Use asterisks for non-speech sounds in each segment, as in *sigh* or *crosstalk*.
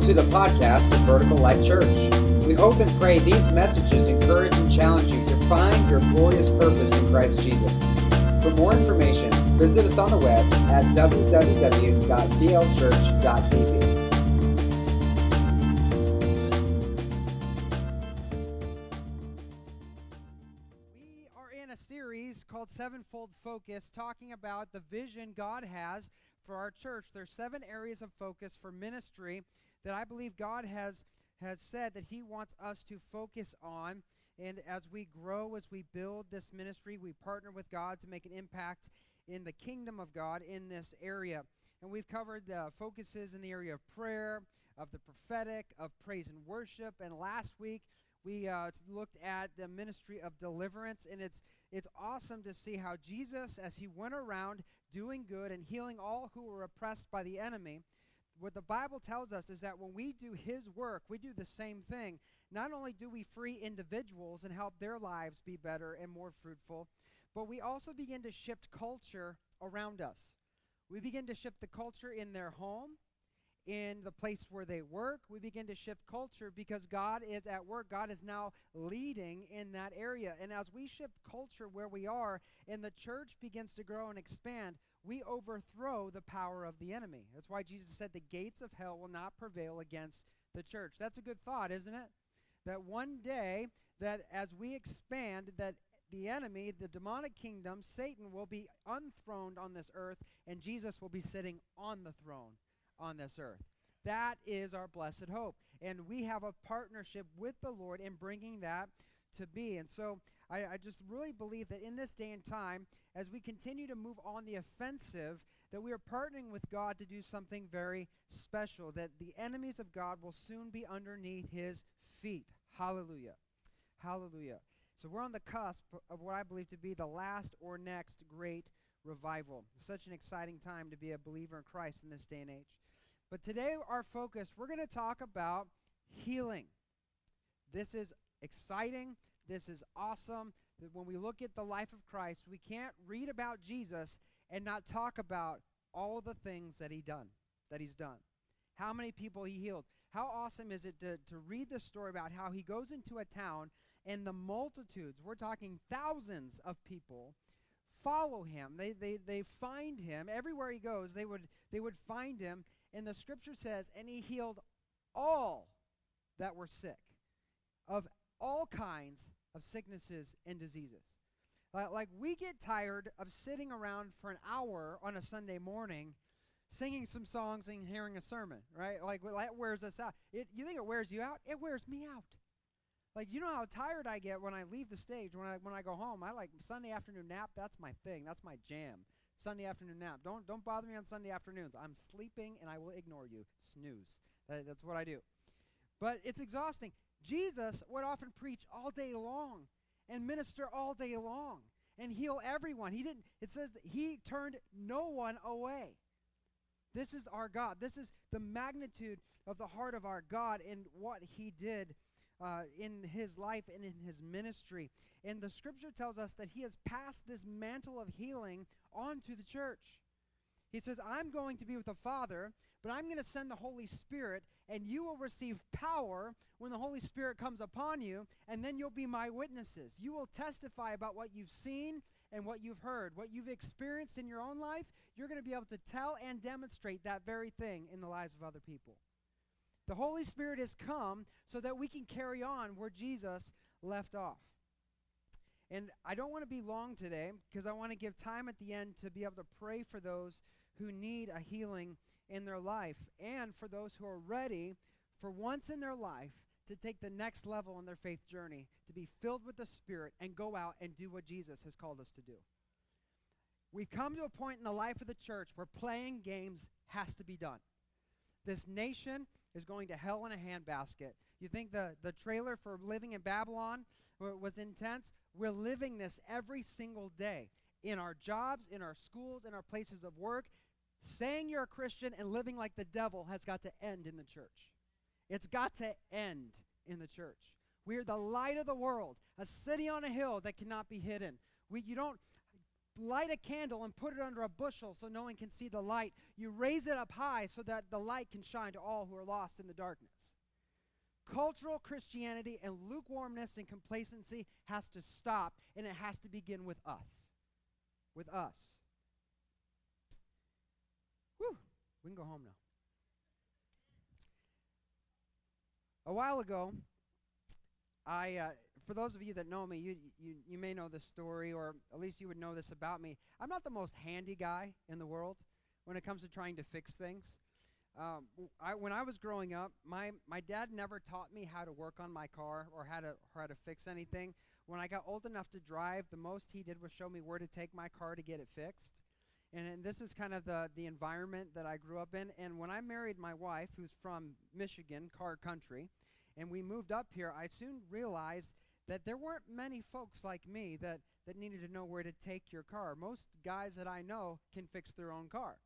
Welcome to the podcast of Vertical Life Church. We hope and pray these messages encourage and challenge you to find your glorious purpose in Christ Jesus. For more information, visit us on the web at www.vlchurch.tv. We are in a series called Sevenfold Focus, talking about the vision God has for our church. There's seven areas of focus for ministry that I believe God has has said that He wants us to focus on. And as we grow, as we build this ministry, we partner with God to make an impact in the kingdom of God in this area. And we've covered the focuses in the area of prayer, of the prophetic, of praise and worship. And last week we uh, looked at the ministry of deliverance, and it's it's awesome to see how Jesus, as he went around doing good and healing all who were oppressed by the enemy, what the Bible tells us is that when we do his work, we do the same thing. Not only do we free individuals and help their lives be better and more fruitful, but we also begin to shift culture around us. We begin to shift the culture in their home, in the place where they work. We begin to shift culture because God is at work. God is now leading in that area. And as we shift culture where we are and the church begins to grow and expand, we overthrow the power of the enemy. That's why Jesus said the gates of hell will not prevail against the church. That's a good thought, isn't it? That one day that as we expand that the enemy, the demonic kingdom, Satan will be unthroned on this earth and Jesus will be sitting on the throne on this earth. That is our blessed hope. And we have a partnership with the Lord in bringing that to be. And so I, I, just really believe that in this day and time, as we continue to move on the offensive, that we are partnering with God to do something very special, that the enemies of God will soon be underneath his feet. Hallelujah. Hallelujah. So we're on the cusp of what I believe to be the last or next great revival. Such an exciting time to be a believer in Christ in this day and age. But today, our focus, we're going to talk about healing. This is exciting. This is awesome. That when we look at the life of Christ, we can't read about Jesus and not talk about all the things that he done, that he's done. How many people he healed. How awesome is it to, to read the story about how he goes into a town and the multitudes, we're talking thousands of people, follow him. They, they, they find him. Everywhere he goes, they would, they would find him and the scripture says, and he healed all that were sick of all kinds of sicknesses and diseases. Like we get tired of sitting around for an hour on a Sunday morning singing some songs and hearing a sermon, right? Like that wears us out. It, you think it wears you out? It wears me out. Like you know how tired I get when I leave the stage when I when I go home. I like Sunday afternoon nap. That's my thing. That's my jam. Sunday afternoon nap. Don't don't bother me on Sunday afternoons. I'm sleeping and I will ignore you. Snooze. That, that's what I do. But it's exhausting. Jesus would often preach all day long and minister all day long and heal everyone. He didn't it says that he turned no one away. This is our God. This is the magnitude of the heart of our God and what he did uh, in his life and in his ministry. And the scripture tells us that he has passed this mantle of healing on to the church. He says, I'm going to be with the Father, but I'm going to send the Holy Spirit, and you will receive power when the Holy Spirit comes upon you, and then you'll be my witnesses. You will testify about what you've seen and what you've heard, what you've experienced in your own life. You're going to be able to tell and demonstrate that very thing in the lives of other people. The Holy Spirit has come so that we can carry on where Jesus left off. And I don't want to be long today because I want to give time at the end to be able to pray for those who need a healing in their life and for those who are ready for once in their life to take the next level in their faith journey, to be filled with the Spirit and go out and do what Jesus has called us to do. We've come to a point in the life of the church where playing games has to be done. This nation is going to hell in a handbasket. You think the, the trailer for Living in Babylon was intense? We're living this every single day in our jobs, in our schools, in our places of work. Saying you're a Christian and living like the devil has got to end in the church. It's got to end in the church. We are the light of the world, a city on a hill that cannot be hidden. We, you don't light a candle and put it under a bushel so no one can see the light. You raise it up high so that the light can shine to all who are lost in the darkness. Cultural Christianity and lukewarmness and complacency has to stop, and it has to begin with us. With us. Whew, we can go home now. A while ago, I, uh, for those of you that know me, you, you, you may know this story, or at least you would know this about me. I'm not the most handy guy in the world when it comes to trying to fix things. Um, I, when I was growing up, my, my dad never taught me how to work on my car or how to, how to fix anything. When I got old enough to drive, the most he did was show me where to take my car to get it fixed. And, and this is kind of the, the environment that I grew up in. And when I married my wife, who's from Michigan, car country, and we moved up here, I soon realized that there weren't many folks like me that, that needed to know where to take your car. Most guys that I know can fix their own car.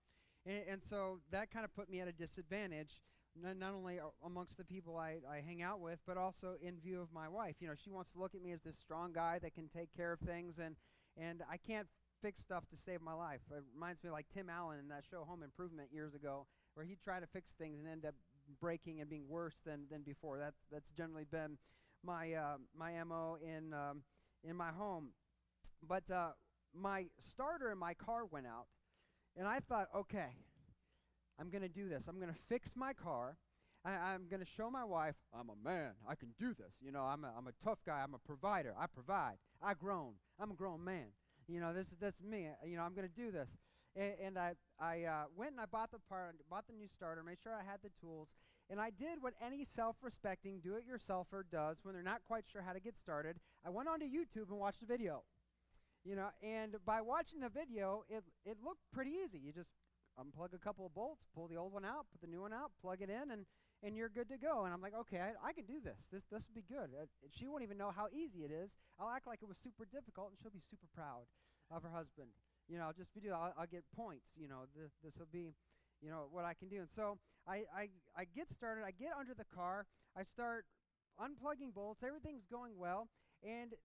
And, and so that kind of put me at a disadvantage, not, not only amongst the people I, I hang out with, but also in view of my wife. You know, she wants to look at me as this strong guy that can take care of things, and, and I can't fix stuff to save my life. It reminds me like Tim Allen in that show Home Improvement years ago, where he'd try to fix things and end up breaking and being worse than, than before. That's, that's generally been my, uh, my MO in, um, in my home. But uh, my starter in my car went out, and I thought, okay, I'm going to do this. I'm going to fix my car. I, am going to show my wife I'm a man. I can do this. You know, I'm a, I'm a tough guy. I'm a provider. I provide. I grown. I'm a grown man. You know, this that's me. You know, I'm going to do this. And, and I I uh, went and I bought the part, bought the new starter, made sure I had the tools, and I did what any self-respecting do-it-yourselfer does when they're not quite sure how to get started. I went onto YouTube and watched the video. You know, and by watching the video, it it looked pretty easy. You just unplug a couple of bolts, pull the old one out, put the new one out, plug it in, and and you're good to go. And I'm like, okay, I, I can do this. This this be good. Uh, she won't even know how easy it is. I'll act like it was super difficult, and she'll be super proud of her husband. You know, I'll just be. I'll, I'll get points. You know, this this will be, you know, what I can do. And so I I I get started. I get under the car. I start unplugging bolts. Everything's going well, and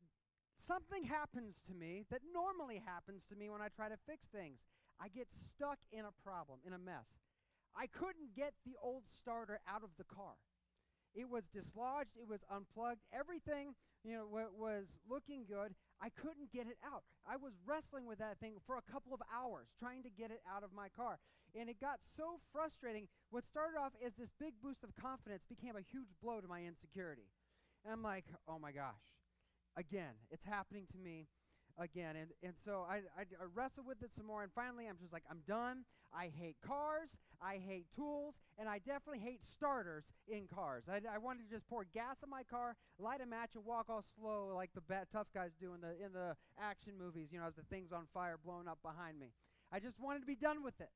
something happens to me that normally happens to me when I try to fix things. I get stuck in a problem, in a mess. I couldn't get the old starter out of the car. It was dislodged, it was unplugged, everything, you know, w- was looking good. I couldn't get it out. I was wrestling with that thing for a couple of hours trying to get it out of my car. And it got so frustrating. What started off as this big boost of confidence became a huge blow to my insecurity. And I'm like, "Oh my gosh again. It's happening to me again. And, and so I, I, I wrestled with it some more, and finally I'm just like, I'm done. I hate cars, I hate tools, and I definitely hate starters in cars. I, I wanted to just pour gas in my car, light a match, and walk all slow like the bad, tough guys do in the, in the action movies, you know, as the thing's on fire blowing up behind me. I just wanted to be done with it.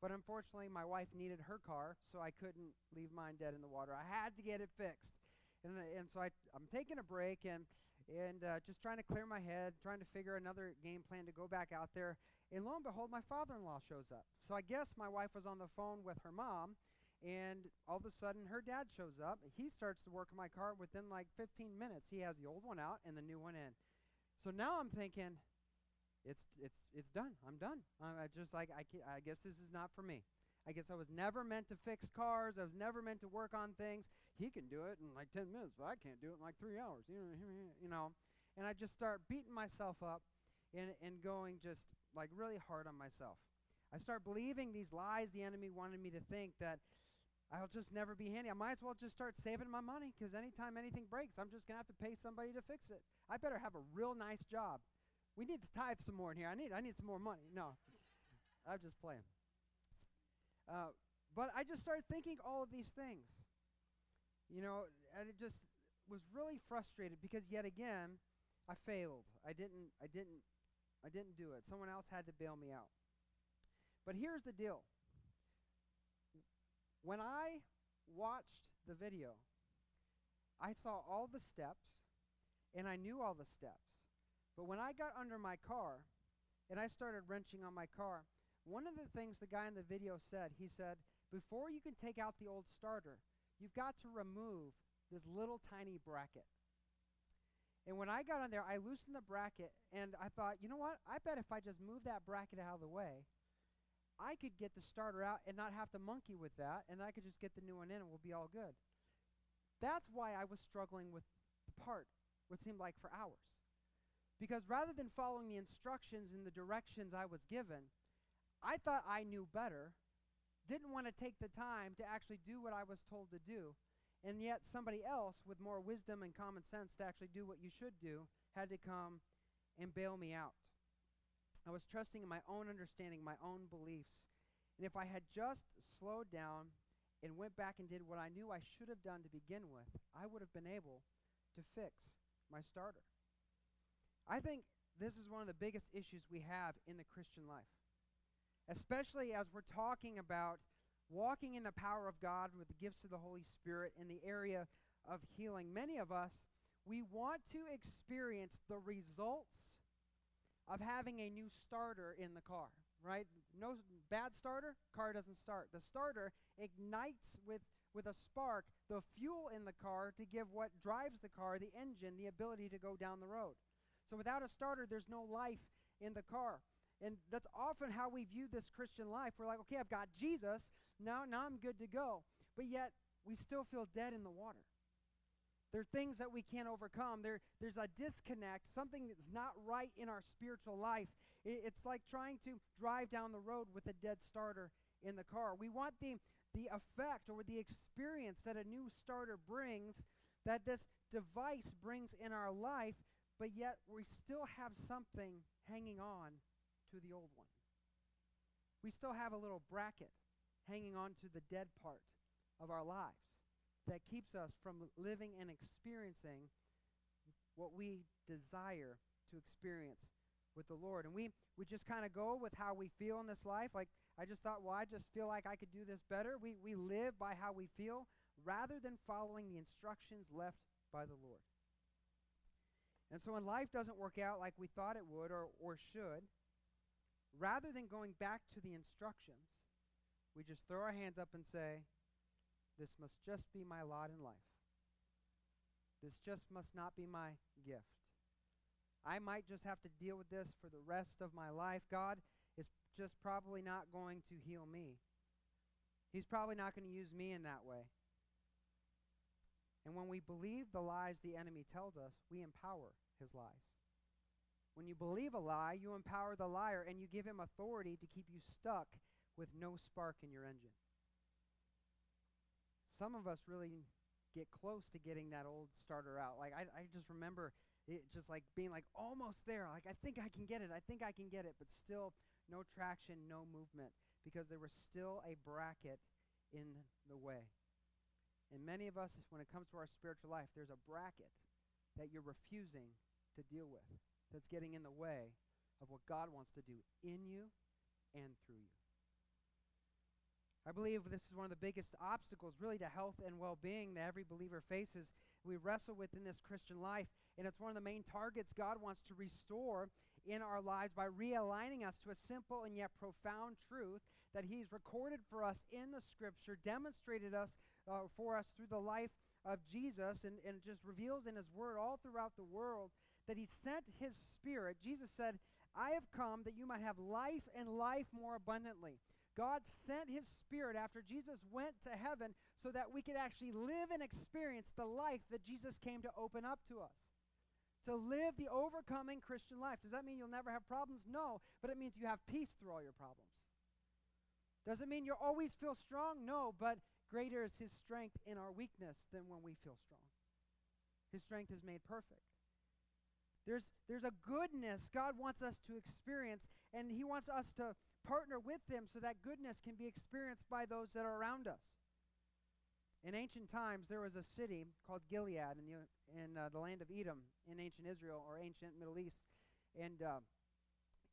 But unfortunately, my wife needed her car, so I couldn't leave mine dead in the water. I had to get it fixed. And, and so I, I'm taking a break, and and uh, just trying to clear my head, trying to figure another game plan to go back out there. And lo and behold, my father in law shows up. So I guess my wife was on the phone with her mom, and all of a sudden her dad shows up. He starts to work on my car within like 15 minutes. He has the old one out and the new one in. So now I'm thinking, it's it's it's done. I'm done. I'm just like I, I guess this is not for me. I guess I was never meant to fix cars. I was never meant to work on things. He can do it in like 10 minutes, but I can't do it in like three hours. You know, you know. And I just start beating myself up and, and going just like really hard on myself. I start believing these lies the enemy wanted me to think that I'll just never be handy. I might as well just start saving my money because anytime anything breaks, I'm just going to have to pay somebody to fix it. I better have a real nice job. We need to tithe some more in here. I need, I need some more money. No, *laughs* I'm just playing. Uh, but I just started thinking all of these things. You know, and it just was really frustrated because yet again, I failed. I didn't I didn't I didn't do it. Someone else had to bail me out. But here's the deal. When I watched the video, I saw all the steps and I knew all the steps. But when I got under my car and I started wrenching on my car, one of the things the guy in the video said, he said, before you can take out the old starter, you've got to remove this little tiny bracket. And when I got on there, I loosened the bracket, and I thought, you know what? I bet if I just move that bracket out of the way, I could get the starter out and not have to monkey with that, and I could just get the new one in, and we'll be all good. That's why I was struggling with the part, what seemed like for hours. Because rather than following the instructions and the directions I was given, I thought I knew better, didn't want to take the time to actually do what I was told to do, and yet somebody else with more wisdom and common sense to actually do what you should do had to come and bail me out. I was trusting in my own understanding, my own beliefs. And if I had just slowed down and went back and did what I knew I should have done to begin with, I would have been able to fix my starter. I think this is one of the biggest issues we have in the Christian life, especially as we're talking about walking in the power of God with the gifts of the Holy Spirit in the area of healing. Many of us, we want to experience the results of having a new starter in the car, right? No bad starter, car doesn't start. The starter ignites with with a spark the fuel in the car to give what drives the car, the engine, the ability to go down the road. So without a starter, there's no life in the car. And that's often how we view this Christian life. We're like, okay, I've got Jesus. Now, now I'm good to go. But yet, we still feel dead in the water. There are things that we can't overcome. There, there's a disconnect, something that's not right in our spiritual life. It, it's like trying to drive down the road with a dead starter in the car. We want the, the effect or the experience that a new starter brings, that this device brings in our life, but yet we still have something hanging on to the old one. We still have a little bracket hanging on to the dead part of our lives that keeps us from living and experiencing what we desire to experience with the Lord. And we, we just kind of go with how we feel in this life. Like, I just thought, well, I just feel like I could do this better. We, we live by how we feel rather than following the instructions left by the Lord. And so when life doesn't work out like we thought it would or, or should, rather than going back to the instructions, we just throw our hands up and say, This must just be my lot in life. This just must not be my gift. I might just have to deal with this for the rest of my life. God is just probably not going to heal me. He's probably not going to use me in that way. And when we believe the lies the enemy tells us, we empower his lies. When you believe a lie, you empower the liar and you give him authority to keep you stuck with no spark in your engine. Some of us really get close to getting that old starter out. Like I, I just remember it just like being like almost there. Like I think I can get it. I think I can get it, but still no traction, no movement because there was still a bracket in the way. And many of us, when it comes to our spiritual life, there's a bracket that you're refusing to deal with that's getting in the way of what God wants to do in you and through you. I believe this is one of the biggest obstacles, really, to health and well being that every believer faces. We wrestle with in this Christian life, and it's one of the main targets God wants to restore in our lives by realigning us to a simple and yet profound truth that He's recorded for us in the Scripture, demonstrated us uh, for us through the life of Jesus, and, and just reveals in His Word all throughout the world that he sent his spirit. Jesus said, I have come that you might have life and life more abundantly. God sent his spirit after Jesus went to heaven so that we could actually live and experience the life that Jesus came to open up to us. To live the overcoming Christian life. Does that mean you'll never have problems? No, but it means you have peace through all your problems. Does it mean you'll always feel strong? No, but greater is his strength in our weakness than when we feel strong. His strength is made perfect. There's, there's a goodness God wants us to experience, and He wants us to partner with Him so that goodness can be experienced by those that are around us. In ancient times, there was a city called Gilead in the, in, uh, the land of Edom in ancient Israel or ancient Middle East. And uh,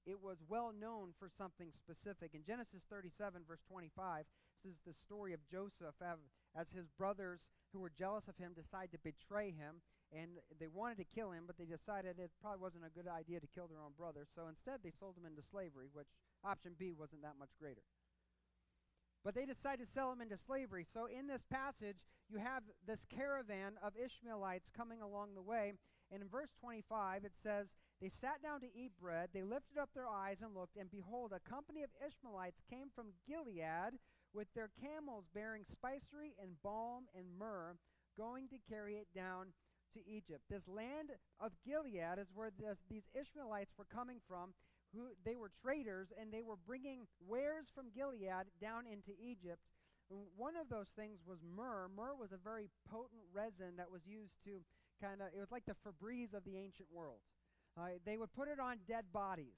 it was well known for something specific. In Genesis 37, verse 25, this is the story of Joseph as his brothers who were jealous of him decide to betray him and they wanted to kill him, but they decided it probably wasn't a good idea to kill their own brother. So instead, they sold him into slavery, which option B wasn't that much greater. But they decided to sell him into slavery. So in this passage, you have this caravan of Ishmaelites coming along the way, And in verse 25, it says, They sat down to eat bread. They lifted up their eyes and looked, and behold, a company of Ishmaelites came from Gilead with their camels bearing spicery and balm and myrrh, going to carry it down to Egypt. This land of Gilead is where this, these Ishmaelites were coming from. Who they were traders and they were bringing wares from Gilead down into Egypt. One of those things was myrrh. Myrrh was a very potent resin that was used to kind of, it was like the Febreze of the ancient world. Uh, they would put it on dead bodies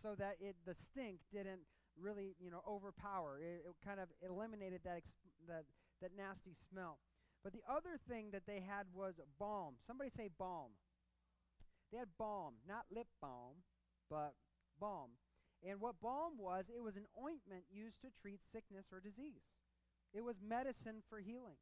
so that it, the stink didn't really, you know, overpower. It, it kind of eliminated that, exp- that, that nasty smell. But the other thing that they had was balm. Somebody say balm. They had balm, not lip balm, but balm. And what balm was, it was an ointment used to treat sickness or disease. It was medicine for healing.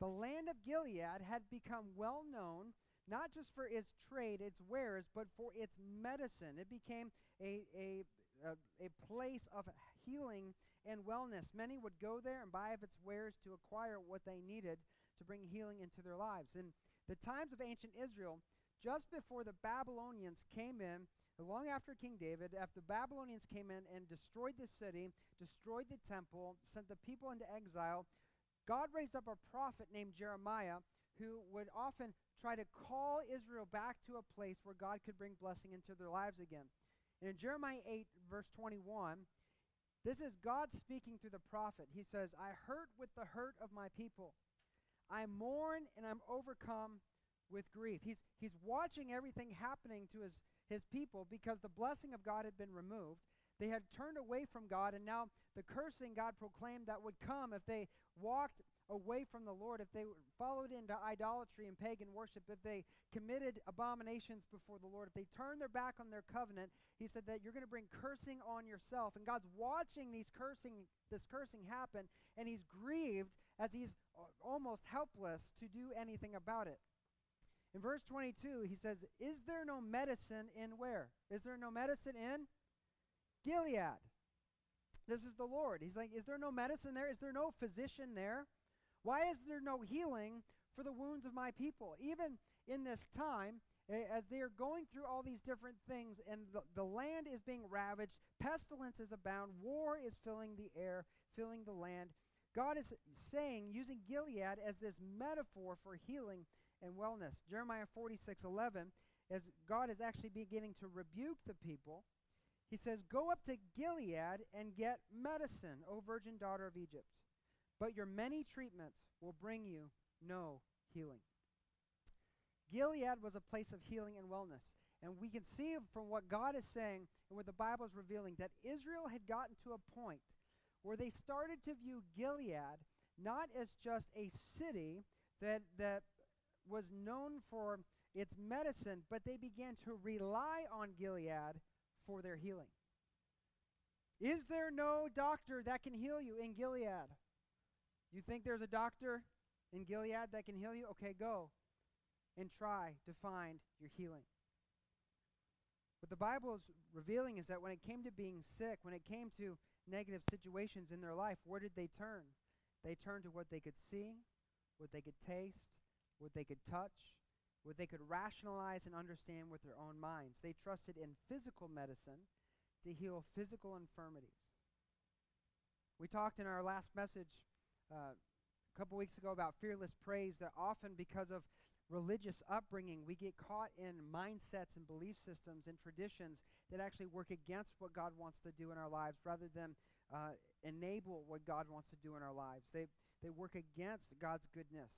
The land of Gilead had become well known not just for its trade, its wares, but for its medicine. It became a, a, a, a place of healing and wellness. Many would go there and buy of its wares to acquire what they needed to bring healing into their lives. In the times of ancient Israel, just before the Babylonians came in, long after King David, after the Babylonians came in and destroyed the city, destroyed the temple, sent the people into exile, God raised up a prophet named Jeremiah who would often try to call Israel back to a place where God could bring blessing into their lives again. And in Jeremiah 8, verse 21, this is God speaking through the prophet. He says, I hurt with the hurt of my people. I mourn and I'm overcome with grief. He's, he's watching everything happening to his, his people because the blessing of God had been removed. They had turned away from God, and now the cursing God proclaimed that would come if they walked away from the Lord, if they followed into idolatry and pagan worship, if they committed abominations before the Lord, if they turned their back on their covenant, he said that you're going to bring cursing on yourself. And God's watching these cursing this cursing happen, and he's grieved as he's uh, almost helpless to do anything about it. In verse 22, he says, Is there no medicine in where? Is there no medicine in? Gilead. This is the Lord. He's like, Is there no medicine there? Is there no physician there? Why is there no healing for the wounds of my people? Even in this time, as they are going through all these different things and the, the land is being ravaged, pestilence is abound, war is filling the air, filling the land. God is saying, using Gilead as this metaphor for healing and wellness. Jeremiah 46 11, as God is actually beginning to rebuke the people, he says, Go up to Gilead and get medicine, O virgin daughter of Egypt but your many treatments will bring you no healing. Gilead was a place of healing and wellness. And we can see from what God is saying and what the Bible is revealing that Israel had gotten to a point where they started to view Gilead not as just a city that, that was known for its medicine, but they began to rely on Gilead for their healing. Is there no doctor that can heal you in Gilead? You think there's a doctor in Gilead that can heal you? Okay, go and try to find your healing. What the Bible is revealing is that when it came to being sick, when it came to negative situations in their life, where did they turn? They turned to what they could see, what they could taste, what they could touch, what they could rationalize and understand with their own minds. They trusted in physical medicine to heal physical infirmities. We talked in our last message uh, a couple weeks ago about fearless praise that often because of religious upbringing, we get caught in mindsets and belief systems and traditions that actually work against what God wants to do in our lives rather than uh, enable what God wants to do in our lives. They, they work against God's goodness.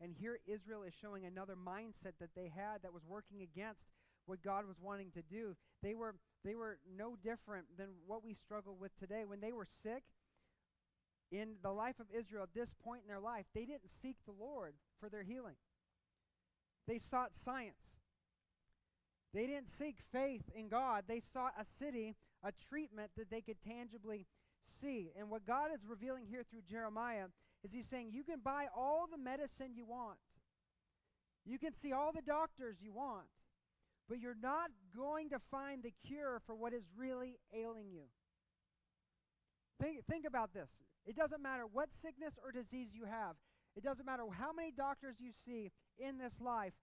And here Israel is showing another mindset that they had that was working against what God was wanting to do. They were, they were no different than what we struggle with today. When they were sick, in the life of Israel at this point in their life, they didn't seek the Lord for their healing. They sought science. They didn't seek faith in God. They sought a city, a treatment that they could tangibly see. And what God is revealing here through Jeremiah is He's saying, You can buy all the medicine you want, you can see all the doctors you want, but you're not going to find the cure for what is really ailing you. Think, think about this. It doesn't matter what sickness or disease you have, it doesn't matter how many doctors you see in this life.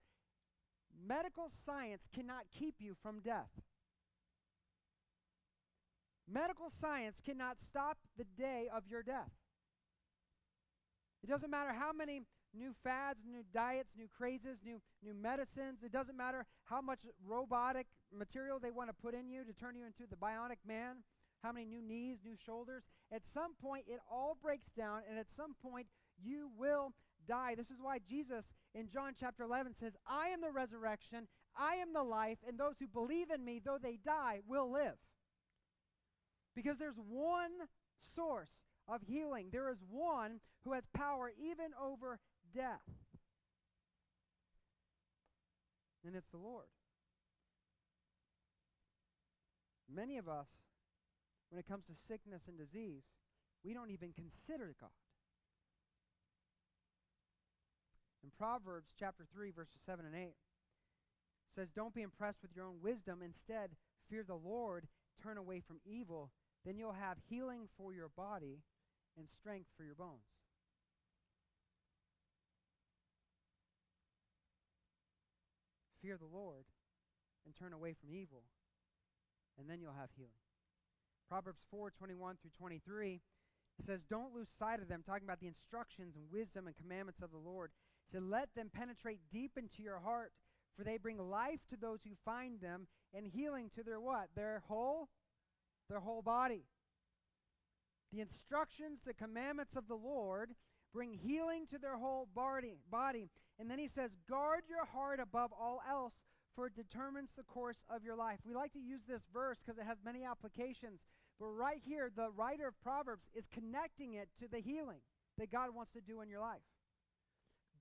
medical science cannot keep you from death. Medical science cannot stop the day of your death. It doesn't matter how many new fads, new diets, new crazes, new, new medicines. It doesn't matter how much robotic material they want to put in you to turn you into the bionic man, how many new knees, new shoulders. At some point, it all breaks down, and at some point, you will die. This is why Jesus in John chapter 11 says, I am the resurrection, I am the life, and those who believe in me, though they die, will live. Because there's one source of healing, there is one who has power even over death. And it's the Lord. Many of us, when it comes to sickness and disease, we don't even consider God. In Proverbs chapter 3, verses 7 and 8, says, Don't be impressed with your own wisdom. Instead, fear the Lord, turn away from evil. Then you'll have healing for your body and strength for your bones. Fear the Lord and turn away from evil, and then you'll have healing. Proverbs 4 21 through 23 says, Don't lose sight of them, talking about the instructions and wisdom and commandments of the Lord. To let them penetrate deep into your heart, for they bring life to those who find them and healing to their what? Their whole their whole body. The instructions, the commandments of the Lord bring healing to their whole body. body. And then he says, guard your heart above all else, for it determines the course of your life. We like to use this verse because it has many applications. But right here, the writer of Proverbs is connecting it to the healing that God wants to do in your life.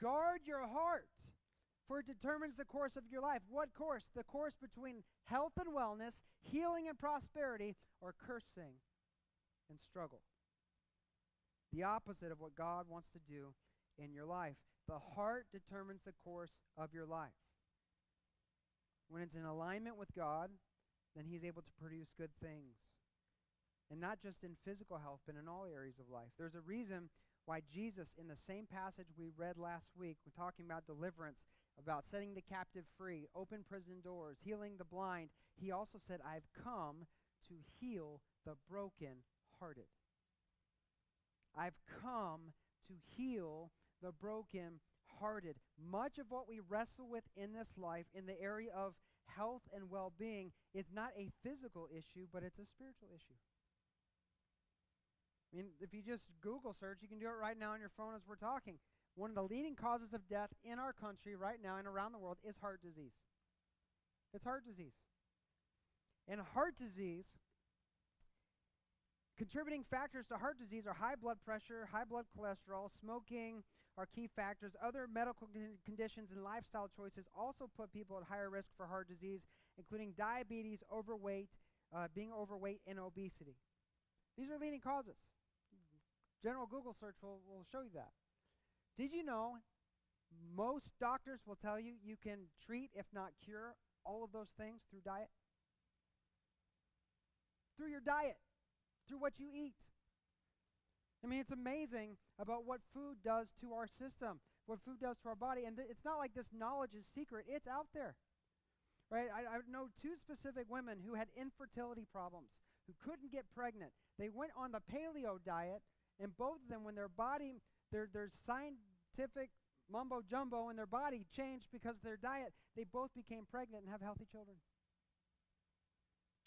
Guard your heart, for it determines the course of your life. What course? The course between health and wellness, healing and prosperity, or cursing and struggle. The opposite of what God wants to do in your life. The heart determines the course of your life. When it's in alignment with God, then He's able to produce good things. And not just in physical health, but in all areas of life. There's a reason why Jesus, in the same passage we read last week, we're talking about deliverance, about setting the captive free, open prison doors, healing the blind, he also said, I've come to heal the broken-hearted. I've come to heal the broken-hearted. Much of what we wrestle with in this life, in the area of health and well-being, is not a physical issue, but it's a spiritual issue. I mean, if you just Google search, you can do it right now on your phone as we're talking. One of the leading causes of death in our country right now and around the world is heart disease. It's heart disease. And heart disease, contributing factors to heart disease are high blood pressure, high blood cholesterol, smoking are key factors. Other medical con- conditions and lifestyle choices also put people at higher risk for heart disease, including diabetes, overweight, uh, being overweight, and obesity. These are leading causes. General Google search will, will show you that. Did you know most doctors will tell you you can treat, if not cure, all of those things through diet? Through your diet, through what you eat. I mean, it's amazing about what food does to our system, what food does to our body. And th- it's not like this knowledge is secret, it's out there. Right? I, I know two specific women who had infertility problems, who couldn't get pregnant. They went on the paleo diet, and both of them, when their body, their, their scientific mumbo jumbo in their body changed because of their diet, they both became pregnant and have healthy children.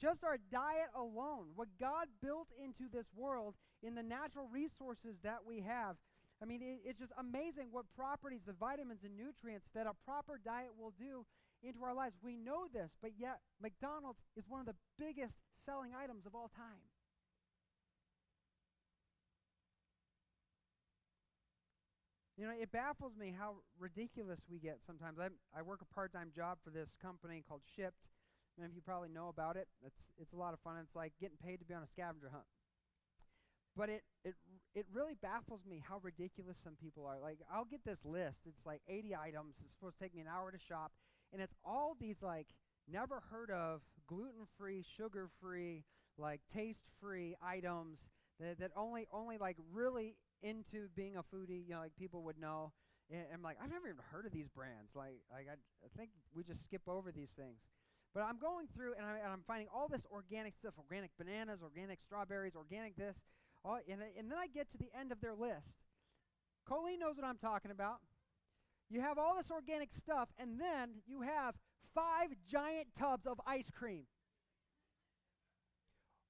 Just our diet alone, what God built into this world in the natural resources that we have. I mean, it, it's just amazing what properties, the vitamins and nutrients that a proper diet will do into our lives. We know this, but yet McDonald's is one of the biggest selling items of all time. You know, it baffles me how ridiculous we get sometimes. I, I work a part time job for this company called Shipt. Many of you probably know about it. It's, it's a lot of fun. It's like getting paid to be on a scavenger hunt. But it, it, it really baffles me how ridiculous some people are. Like, I'll get this list. It's like 80 items. It's supposed to take me an hour to shop. And it's all these, like, never heard of, gluten free, sugar free, like, taste free items that, that only, only, like, really into being a foodie, you know, like people would know. And I'm like, I've never even heard of these brands. Like, like I, I think we just skip over these things. But I'm going through and, I, and I'm finding all this organic stuff organic bananas, organic strawberries, organic this. All, and, and then I get to the end of their list. Colleen knows what I'm talking about. You have all this organic stuff, and then you have five giant tubs of ice cream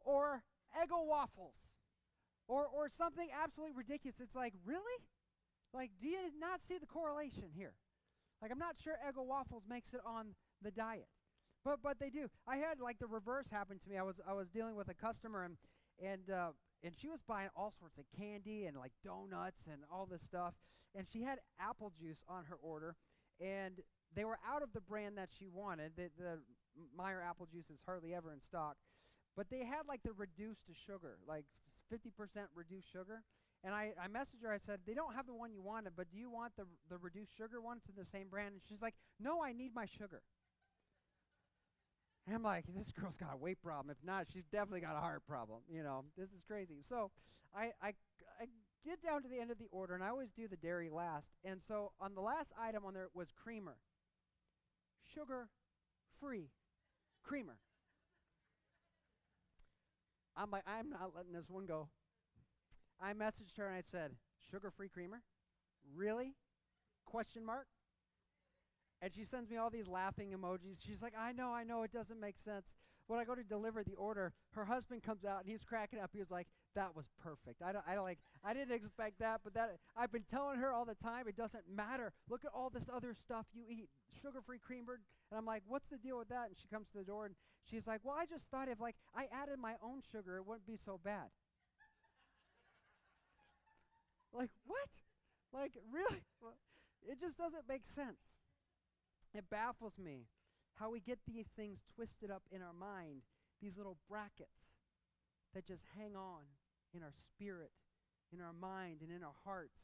or Eggo waffles or, or something absolutely ridiculous. It's like, really? Like, do you not see the correlation here? Like, I'm not sure Eggo waffles makes it on the diet. But but they do. I had like the reverse happen to me. I was I was dealing with a customer and and uh, and she was buying all sorts of candy and like donuts and all this stuff. And she had apple juice on her order, and they were out of the brand that she wanted. The the Meyer apple juice is hardly ever in stock, but they had like the reduced to sugar, like 50% reduced sugar. And I, I messaged her. I said, they don't have the one you wanted, but do you want the the reduced sugar one? It's in the same brand. And she's like, no, I need my sugar. And I'm like, this girl's got a weight problem. If not, she's definitely got a heart problem. You know, this is crazy. So I, I, I get down to the end of the order, and I always do the dairy last. And so on the last item on there was creamer, sugar free creamer. I'm like, I'm not letting this one go. I messaged her and I said, sugar free creamer? Really? Question mark? And she sends me all these laughing emojis. She's like, I know, I know, it doesn't make sense. When I go to deliver the order, her husband comes out and he's cracking up. He was like, that was perfect. I don't, I don't like, I didn't expect that, but that, I've been telling her all the time, it doesn't matter. Look at all this other stuff you eat, sugar-free creamer. And I'm like, what's the deal with that? And she comes to the door and she's like, well, I just thought if like I added my own sugar, it wouldn't be so bad. *laughs* like, what? Like, really? it just doesn't make sense. It baffles me how we get these things twisted up in our mind, these little brackets that just hang on in our spirit, in our mind, and in our hearts.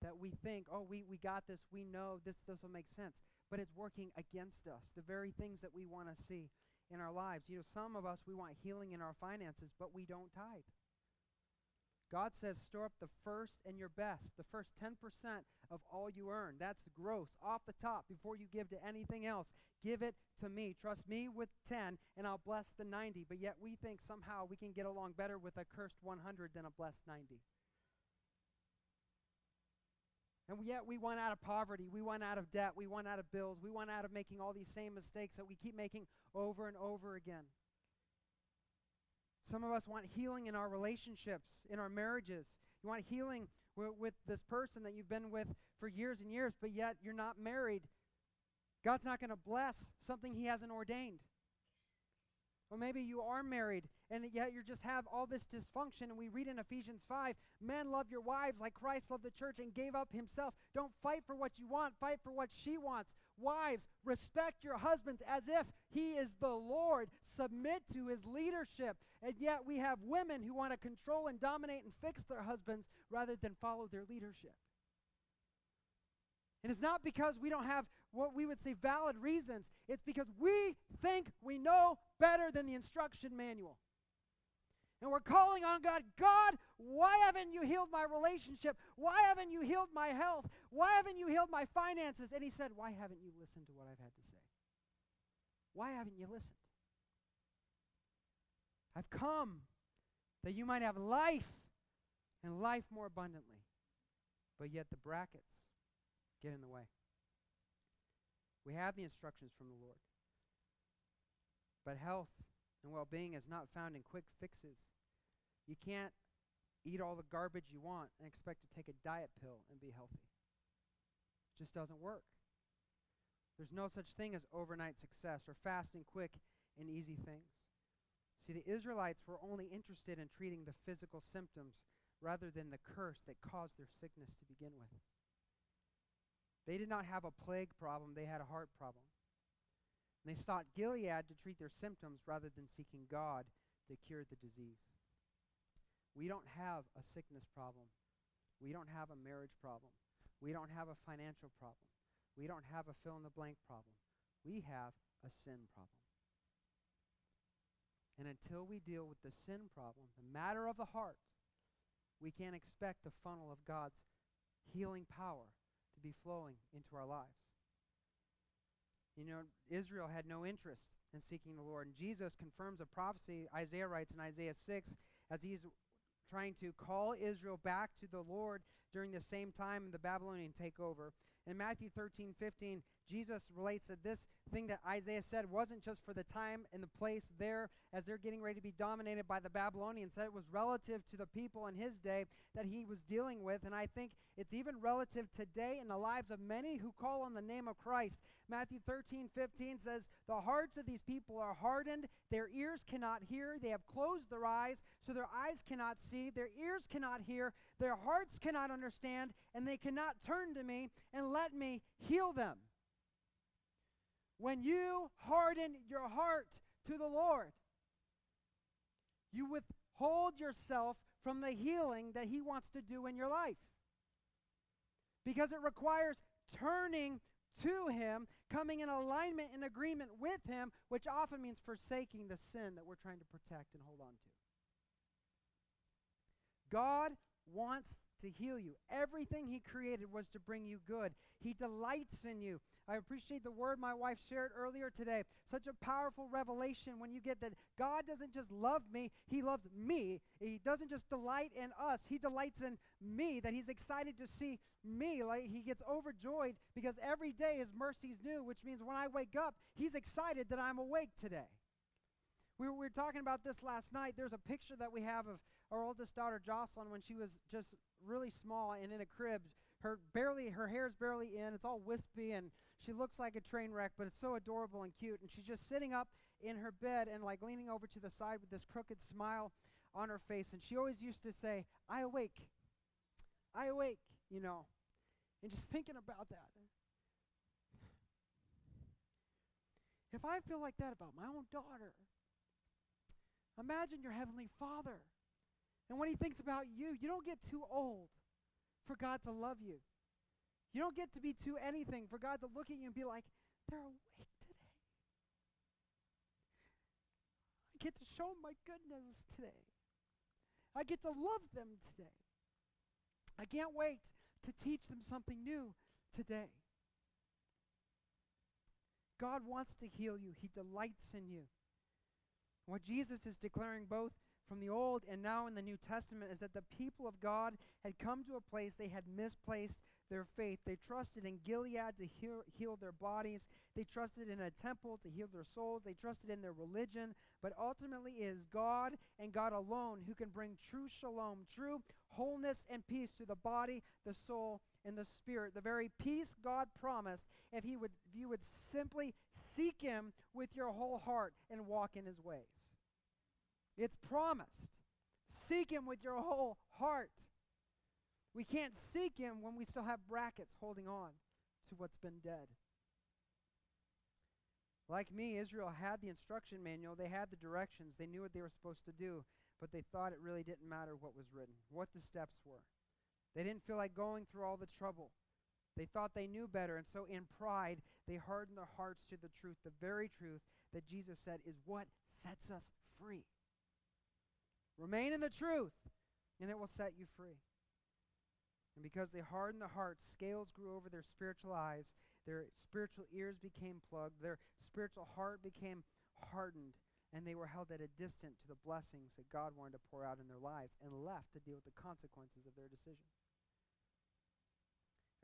That we think, oh, we, we got this, we know this, this will make sense. But it's working against us, the very things that we want to see in our lives. You know, some of us, we want healing in our finances, but we don't tithe. God says, store up the first and your best, the first 10% of all you earn. That's gross, off the top, before you give to anything else. Give it to me. Trust me with 10, and I'll bless the 90. But yet we think somehow we can get along better with a cursed 100 than a blessed 90. And yet we want out of poverty. We want out of debt. We want out of bills. We want out of making all these same mistakes that we keep making over and over again. Some of us want healing in our relationships, in our marriages. You want healing w- with this person that you've been with for years and years, but yet you're not married. God's not going to bless something He hasn't ordained. Or maybe you are married and yet you just have all this dysfunction. And we read in Ephesians 5 Men, love your wives like Christ loved the church and gave up himself. Don't fight for what you want, fight for what she wants. Wives, respect your husbands as if he is the Lord. Submit to his leadership. And yet we have women who want to control and dominate and fix their husbands rather than follow their leadership. And it's not because we don't have what we would say valid reasons, it's because we think we know better than the instruction manual. And we're calling on God, God, why haven't you healed my relationship? Why haven't you healed my health? Why haven't you healed my finances? And he said, Why haven't you listened to what I've had to say? Why haven't you listened? I've come that you might have life and life more abundantly. But yet the brackets get in the way. We have the instructions from the Lord. But health and well being is not found in quick fixes. You can't eat all the garbage you want and expect to take a diet pill and be healthy. It just doesn't work. There's no such thing as overnight success or fast and quick and easy things. See, the Israelites were only interested in treating the physical symptoms rather than the curse that caused their sickness to begin with. They did not have a plague problem, they had a heart problem. And they sought Gilead to treat their symptoms rather than seeking God to cure the disease. We don't have a sickness problem. We don't have a marriage problem. We don't have a financial problem. We don't have a fill in the blank problem. We have a sin problem. And until we deal with the sin problem, the matter of the heart, we can't expect the funnel of God's healing power to be flowing into our lives. You know, Israel had no interest in seeking the Lord. And Jesus confirms a prophecy, Isaiah writes in Isaiah 6, as he's trying to call Israel back to the Lord during the same time the Babylonian takeover. In Matthew 13, 15, Jesus relates that this thing that Isaiah said wasn't just for the time and the place there as they're getting ready to be dominated by the Babylonians, that it was relative to the people in his day that he was dealing with. And I think it's even relative today in the lives of many who call on the name of Christ. Matthew 13, 15 says, The hearts of these people are hardened, their ears cannot hear, they have closed their eyes, so their eyes cannot see, their ears cannot hear, their hearts cannot understand, and they cannot turn to me and let me heal them. When you harden your heart to the Lord, you withhold yourself from the healing that He wants to do in your life. Because it requires turning to Him, coming in alignment and agreement with Him, which often means forsaking the sin that we're trying to protect and hold on to. God wants to heal you. Everything He created was to bring you good. He delights in you. I appreciate the word my wife shared earlier today. Such a powerful revelation when you get that God doesn't just love me, He loves me. He doesn't just delight in us, He delights in me, that He's excited to see me. Like He gets overjoyed because every day His mercy's new, which means when I wake up, He's excited that I'm awake today. We were, we were talking about this last night. There's a picture that we have of our oldest daughter, Jocelyn, when she was just really small and in a crib. Her barely, her hair's barely in. It's all wispy, and she looks like a train wreck, but it's so adorable and cute. And she's just sitting up in her bed and like leaning over to the side with this crooked smile on her face. And she always used to say, "I awake, I awake," you know. And just *laughs* thinking about that. If I feel like that about my own daughter, imagine your heavenly Father and when he thinks about you, you don't get too old for God to love you. You don't get to be too anything for God to look at you and be like, they're awake today. I get to show them my goodness today. I get to love them today. I can't wait to teach them something new today. God wants to heal you. He delights in you. What Jesus is declaring both from the Old and now in the New Testament is that the people of God had come to a place they had misplaced their faith. They trusted in Gilead to heal, heal their bodies. They trusted in a temple to heal their souls. They trusted in their religion. But ultimately, it is God and God alone who can bring true shalom, true wholeness and peace to the body, the soul, and the spirit. The very peace God promised if, he would, if you would simply seek Him with your whole heart and walk in His ways. It's promised. Seek Him with your whole heart. We can't seek Him when we still have brackets holding on to what's been dead. Like me, Israel had the instruction manual, they had the directions, they knew what they were supposed to do, but they thought it really didn't matter what was written, what the steps were. They didn't feel like going through all the trouble. They thought they knew better, and so in pride, they hardened their hearts to the truth, the very truth that Jesus said is what sets us free. Remain in the truth, and it will set you free. And because they hardened their hearts, scales grew over their spiritual eyes, their spiritual ears became plugged, their spiritual heart became hardened, and they were held at a distance to the blessings that God wanted to pour out in their lives and left to deal with the consequences of their decision.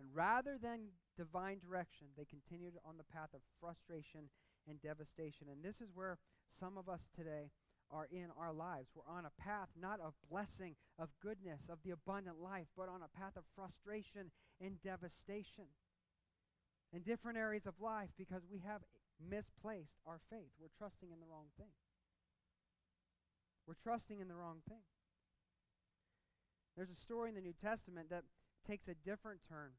And rather than divine direction, they continued on the path of frustration and devastation. And this is where some of us today are in our lives. We're on a path not of blessing, of goodness, of the abundant life, but on a path of frustration and devastation in different areas of life because we have misplaced our faith. We're trusting in the wrong thing. We're trusting in the wrong thing. There's a story in the New Testament that takes a different turn.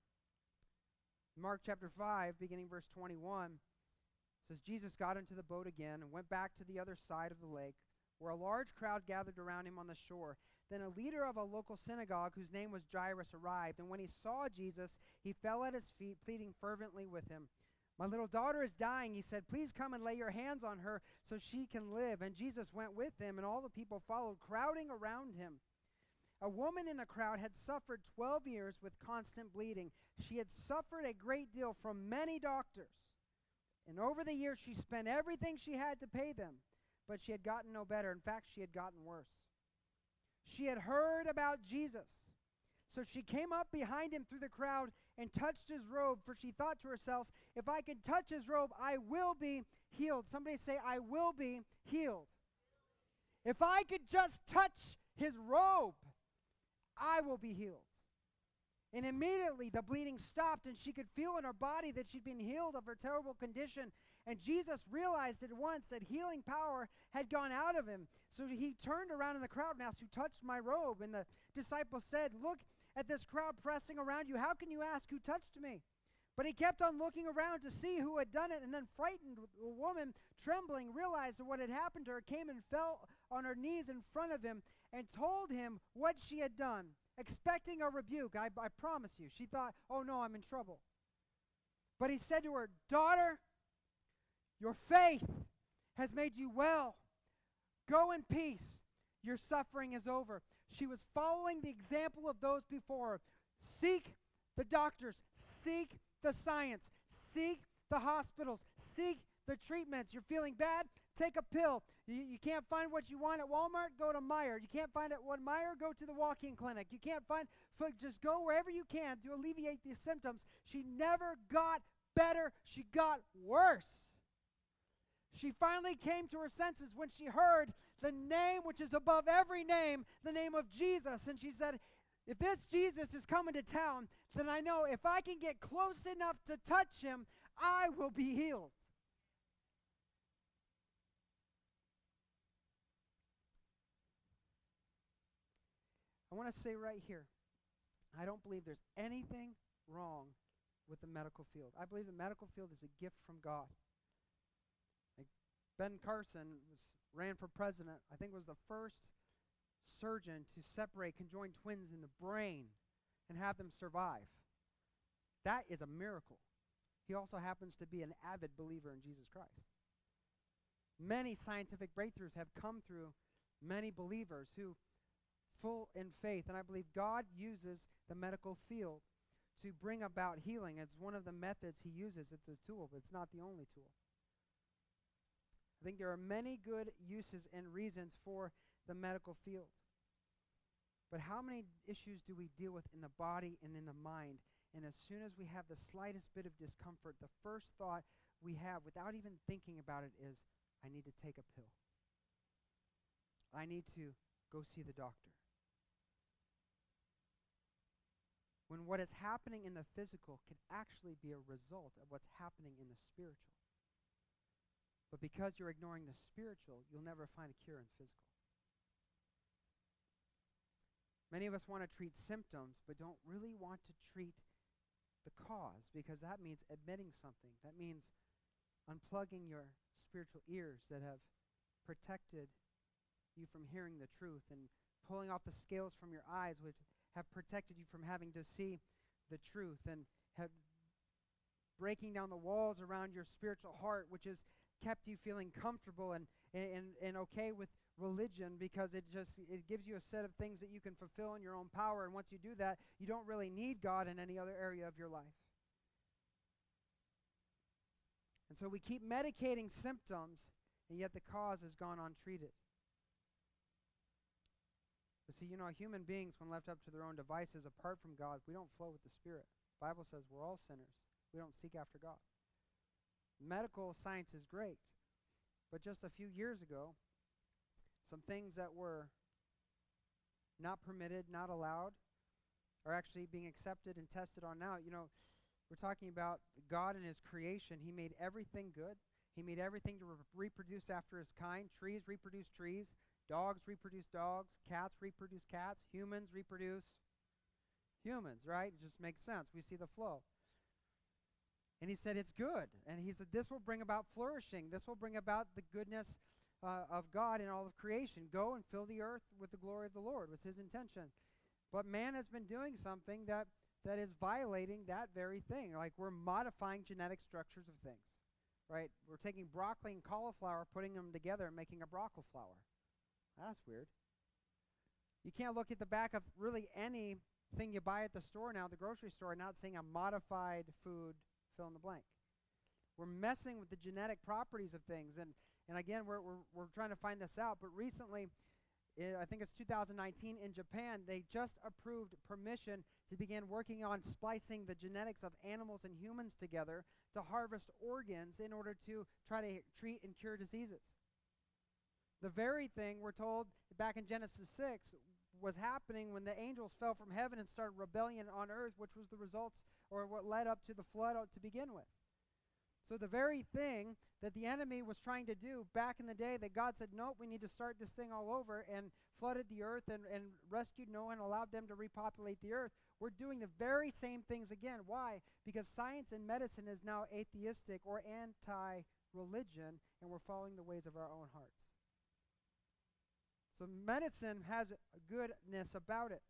Mark chapter 5, beginning verse 21, says Jesus got into the boat again and went back to the other side of the lake where a large crowd gathered around him on the shore. Then a leader of a local synagogue, whose name was Jairus, arrived, and when he saw Jesus, he fell at his feet, pleading fervently with him. My little daughter is dying, he said. Please come and lay your hands on her so she can live. And Jesus went with him, and all the people followed, crowding around him. A woman in the crowd had suffered 12 years with constant bleeding. She had suffered a great deal from many doctors. And over the years, she spent everything she had to pay them, but she had gotten no better. In fact, she had gotten worse. She had heard about Jesus. So she came up behind him through the crowd and touched his robe, for she thought to herself, If I can touch his robe, I will be healed. Somebody say, I will be healed. If I could just touch his robe, I will be healed. And immediately the bleeding stopped, and she could feel in her body that she'd been healed of her terrible condition. And Jesus realized at once that healing power had gone out of him. So he turned around in the crowd and asked, Who touched my robe? And the disciples said, Look at this crowd pressing around you. How can you ask who touched me? But he kept on looking around to see who had done it, and then, frightened, the woman, trembling, realized what had happened to her, came and fell on her knees in front of him and told him what she had done, expecting a rebuke. I, I promise you. She thought, oh no, I'm in trouble. But he said to her, Daughter, your faith has made you well. Go in peace. Your suffering is over. She was following the example of those before her. Seek the doctors, seek the science, seek the hospitals, seek the treatments. You're feeling bad? Take a pill. You, you can't find what you want at Walmart? Go to Meijer. You can't find it at Meijer? Go to the walk-in clinic. You can't find, just go wherever you can to alleviate these symptoms. She never got better. She got worse. She finally came to her senses when she heard the name which is above every name, the name of Jesus. And she said, If this Jesus is coming to town, then I know if I can get close enough to touch him, I will be healed. I want to say right here I don't believe there's anything wrong with the medical field. I believe the medical field is a gift from God. Ben Carson was, ran for president, I think was the first surgeon to separate conjoined twins in the brain and have them survive. That is a miracle. He also happens to be an avid believer in Jesus Christ. Many scientific breakthroughs have come through many believers who full in faith. And I believe God uses the medical field to bring about healing. It's one of the methods he uses. It's a tool, but it's not the only tool. I think there are many good uses and reasons for the medical field. But how many issues do we deal with in the body and in the mind? And as soon as we have the slightest bit of discomfort, the first thought we have, without even thinking about it, is I need to take a pill. I need to go see the doctor. when what is happening in the physical can actually be a result of what's happening in the spiritual. But because you're ignoring the spiritual, you'll never find a cure in physical. Many of us want to treat symptoms, but don't really want to treat the cause because that means admitting something. That means unplugging your spiritual ears that have protected you from hearing the truth and pulling off the scales from your eyes, which have protected you from having to see the truth and have breaking down the walls around your spiritual heart, which has kept you feeling comfortable and, and, and okay with religion because it just it gives you a set of things that you can fulfill in your own power and once you do that you don't really need god in any other area of your life and so we keep medicating symptoms and yet the cause has gone untreated but see, you know, human beings, when left up to their own devices, apart from God, we don't flow with the Spirit. The Bible says we're all sinners. We don't seek after God. Medical science is great, but just a few years ago, some things that were not permitted, not allowed, are actually being accepted and tested on now. You know, we're talking about God and His creation. He made everything good. He made everything to re- reproduce after His kind. Trees reproduce trees. Dogs reproduce dogs, cats reproduce cats, humans reproduce humans, right? It just makes sense. We see the flow. And he said, It's good. And he said, This will bring about flourishing. This will bring about the goodness uh, of God in all of creation. Go and fill the earth with the glory of the Lord, was his intention. But man has been doing something that, that is violating that very thing. Like we're modifying genetic structures of things, right? We're taking broccoli and cauliflower, putting them together, and making a broccoli flower. That's weird. You can't look at the back of really anything you buy at the store now, the grocery store, and not seeing a modified food fill in the blank. We're messing with the genetic properties of things. And, and again, we're, we're, we're trying to find this out. But recently, eh, I think it's 2019 in Japan, they just approved permission to begin working on splicing the genetics of animals and humans together to harvest organs in order to try to treat and cure diseases. The very thing we're told back in Genesis 6 was happening when the angels fell from heaven and started rebellion on earth, which was the results or what led up to the flood to begin with. So, the very thing that the enemy was trying to do back in the day that God said, nope, we need to start this thing all over and flooded the earth and, and rescued Noah and allowed them to repopulate the earth, we're doing the very same things again. Why? Because science and medicine is now atheistic or anti religion, and we're following the ways of our own hearts. So, medicine has goodness about it,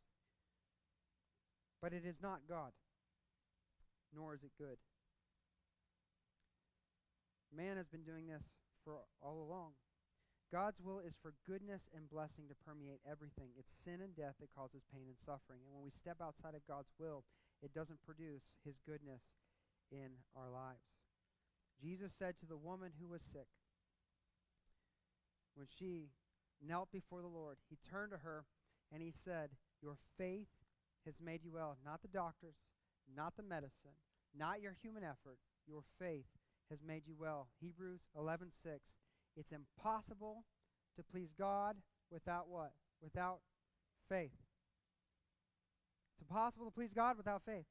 but it is not God, nor is it good. Man has been doing this for all along. God's will is for goodness and blessing to permeate everything. It's sin and death that causes pain and suffering. And when we step outside of God's will, it doesn't produce his goodness in our lives. Jesus said to the woman who was sick, when she knelt before the Lord, he turned to her and he said, Your faith has made you well. Not the doctors, not the medicine, not your human effort. Your faith has made you well. Hebrews 11:6. It's impossible to please God without what? Without faith. It's impossible to please God without faith.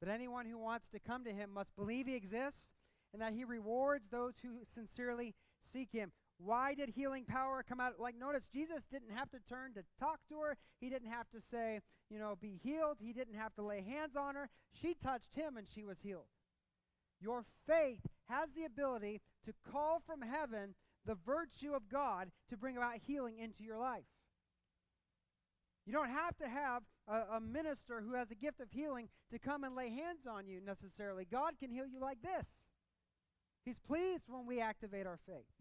But anyone who wants to come to him must believe he exists and that he rewards those who sincerely seek him. Why did healing power come out? Like, notice Jesus didn't have to turn to talk to her. He didn't have to say, you know, be healed. He didn't have to lay hands on her. She touched him and she was healed. Your faith has the ability to call from heaven the virtue of God to bring about healing into your life. You don't have to have a, a, minister who has a gift of healing to come and lay hands on you necessarily. God can heal you like this. He's pleased when we activate our faith.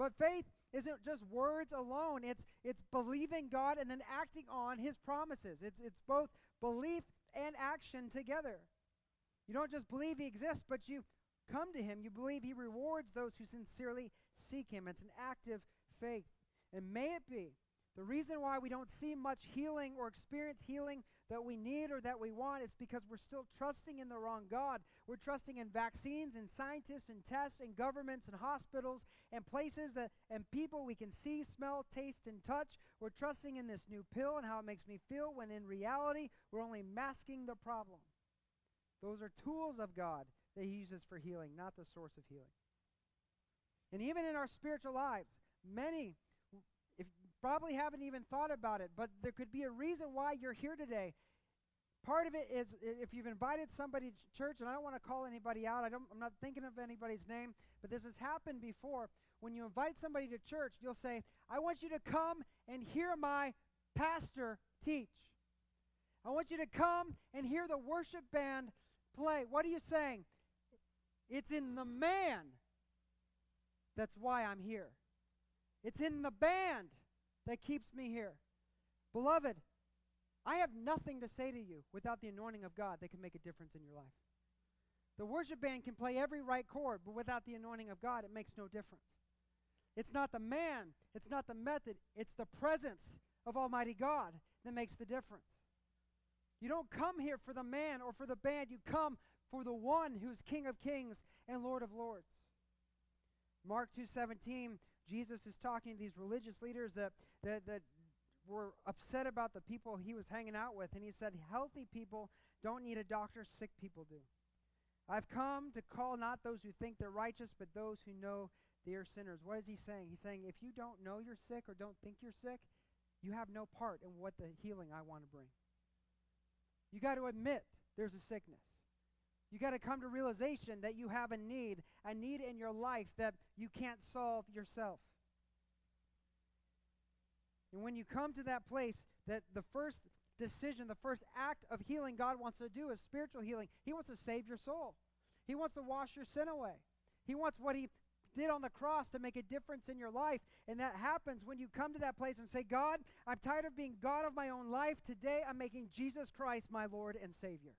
But faith isn't just words alone, it's, it's believing God and then acting on his promises. It's, it's both belief and action together. You don't just believe he exists, but you come to him. You believe he rewards those who sincerely seek him. It's an active faith. And may it be the reason why we don't see much healing or experience healing that we need or that we want is because we're still trusting in the wrong God. We're trusting in vaccines and scientists and tests and governments and hospitals and places that, and people we can see, smell, taste, and touch. We're trusting in this new pill and how it makes me feel when in reality we're only masking the problem. Those are tools of God that He uses for healing, not the source of healing. And even in our spiritual lives, many probably haven't even thought about it, but there could be a reason why you're here today. Part of it is if you've invited somebody to church, and I don't want to call anybody out, I don't, I'm not thinking of anybody's name, but this has happened before. When you invite somebody to church, you'll say, I want you to come and hear my pastor teach. I want you to come and hear the worship band play. What are you saying? It's in the man. That's why I'm here. It's in the band that keeps me here. Beloved, I have nothing to say to you without the anointing of God that can make a difference in your life. The worship band can play every right chord, but without the anointing of God, it makes no difference. It's not the man, it's not the method, it's the presence of Almighty God that makes the difference. You don't come here for the man or for the band. You come for the one who's King of Kings and Lord of Lords. Mark 2:17, Jesus is talking to these religious leaders that, that, that were upset about the people he was hanging out with, and he said, Healthy people don't need a doctor, sick people do. I've come to call not those who think they're righteous, but those who know they are sinners. What is he saying? He's saying, if you don't know you're sick or don't think you're sick, you have no part in what the healing I want to bring. You got to admit there's a sickness. You got to come to realization that you have a need, a need in your life that you can't solve yourself. And when you come to that place, that the first decision, the first act of healing God wants to do is spiritual healing. He wants to save your soul. He wants to wash your sin away. He wants what he did on the cross to make a difference in your life. And that happens when you come to that place and say, God, I'm tired of being God of my own life. Today I'm making Jesus Christ my Lord and Savior.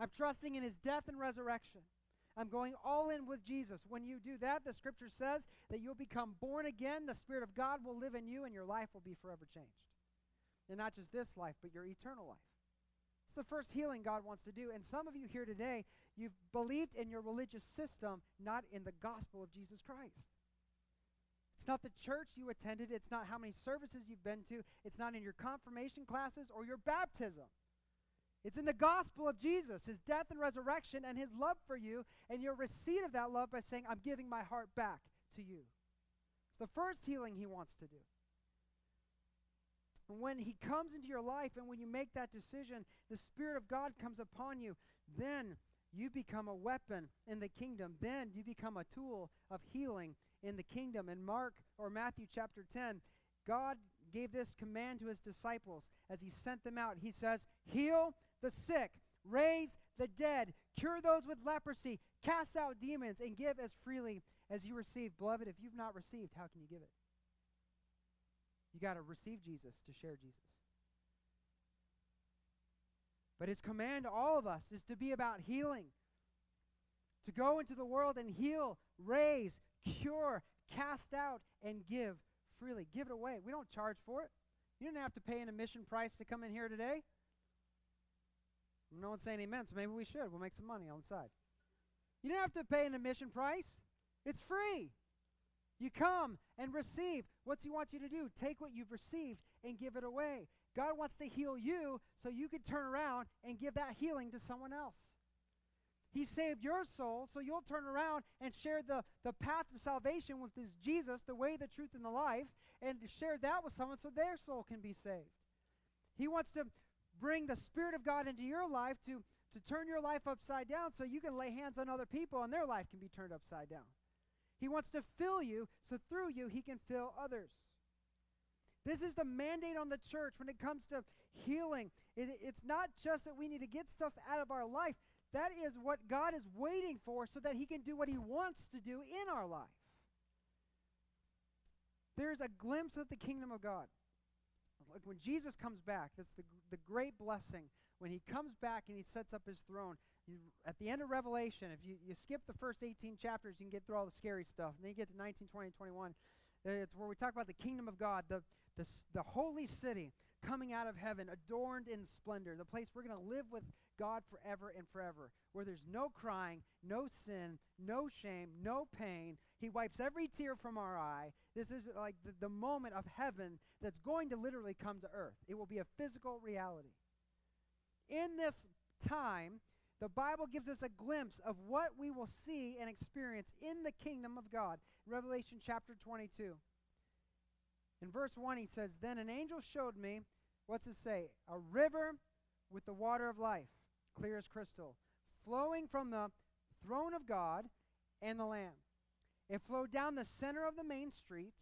I'm trusting in his death and resurrection. I'm going all in with Jesus. When you do that, the scripture says that you'll become born again. The Spirit of God will live in you, and your life will be forever changed. And not just this life, but your eternal life. It's the first healing God wants to do. And some of you here today, you've believed in your religious system, not in the gospel of Jesus Christ. It's not the church you attended, it's not how many services you've been to, it's not in your confirmation classes or your baptism. It's in the gospel of Jesus, his death and resurrection, and his love for you, and your receipt of that love by saying, I'm giving my heart back to you. It's the first healing he wants to do. And when he comes into your life and when you make that decision, the Spirit of God comes upon you, then you become a weapon in the kingdom. Then you become a tool of healing in the kingdom. In Mark or Matthew chapter 10, God gave this command to his disciples as he sent them out. He says, Heal the sick, raise the dead, cure those with leprosy, cast out demons, and give as freely as you receive. Beloved, if you've not received, how can you give it? You got to receive Jesus to share Jesus. But his command to all of us is to be about healing, to go into the world and heal, raise, cure, cast out, and give freely. Give it away. We don't charge for it. You didn't have to pay an admission price to come in here today. No one's saying amen, so maybe we should. We'll make some money on the side. You don't have to pay an admission price, it's free. You come and receive. What's He want you to do? Take what you've received and give it away. God wants to heal you so you can turn around and give that healing to someone else. He saved your soul so you'll turn around and share the, the path to salvation with this Jesus, the way, the truth, and the life, and share that with someone so their soul can be saved. He wants to bring the Spirit of God into your life to, to turn your life upside down so you can lay hands on other people and their life can be turned upside down. He wants to fill you so through you he can fill others. This is the mandate on the church when it comes to healing. It, it's not just that we need to get stuff out of our life. That is what God is waiting for so that he can do what he wants to do in our life. There's a glimpse of the kingdom of God. Like when Jesus comes back, that's the, the great blessing. When he comes back and he sets up his throne, you, at the end of Revelation, if you, you skip the first 18 chapters, you can get through all the scary stuff. And then you get to 19, 20, 21. Uh, it's where we talk about the kingdom of God, the, the, the holy city coming out of heaven, adorned in splendor, the place we're going to live with God forever and forever, where there's no crying, no sin, no shame, no pain. He wipes every tear from our eye. This is like the, the moment of heaven that's going to literally come to earth. It will be a physical reality. In this time, the Bible gives us a glimpse of what we will see and experience in the kingdom of God. Revelation chapter 22. In verse 1, he says, Then an angel showed me, what's it say? A river with the water of life, clear as crystal, flowing from the throne of God and the Lamb. It flowed down the center of the main street.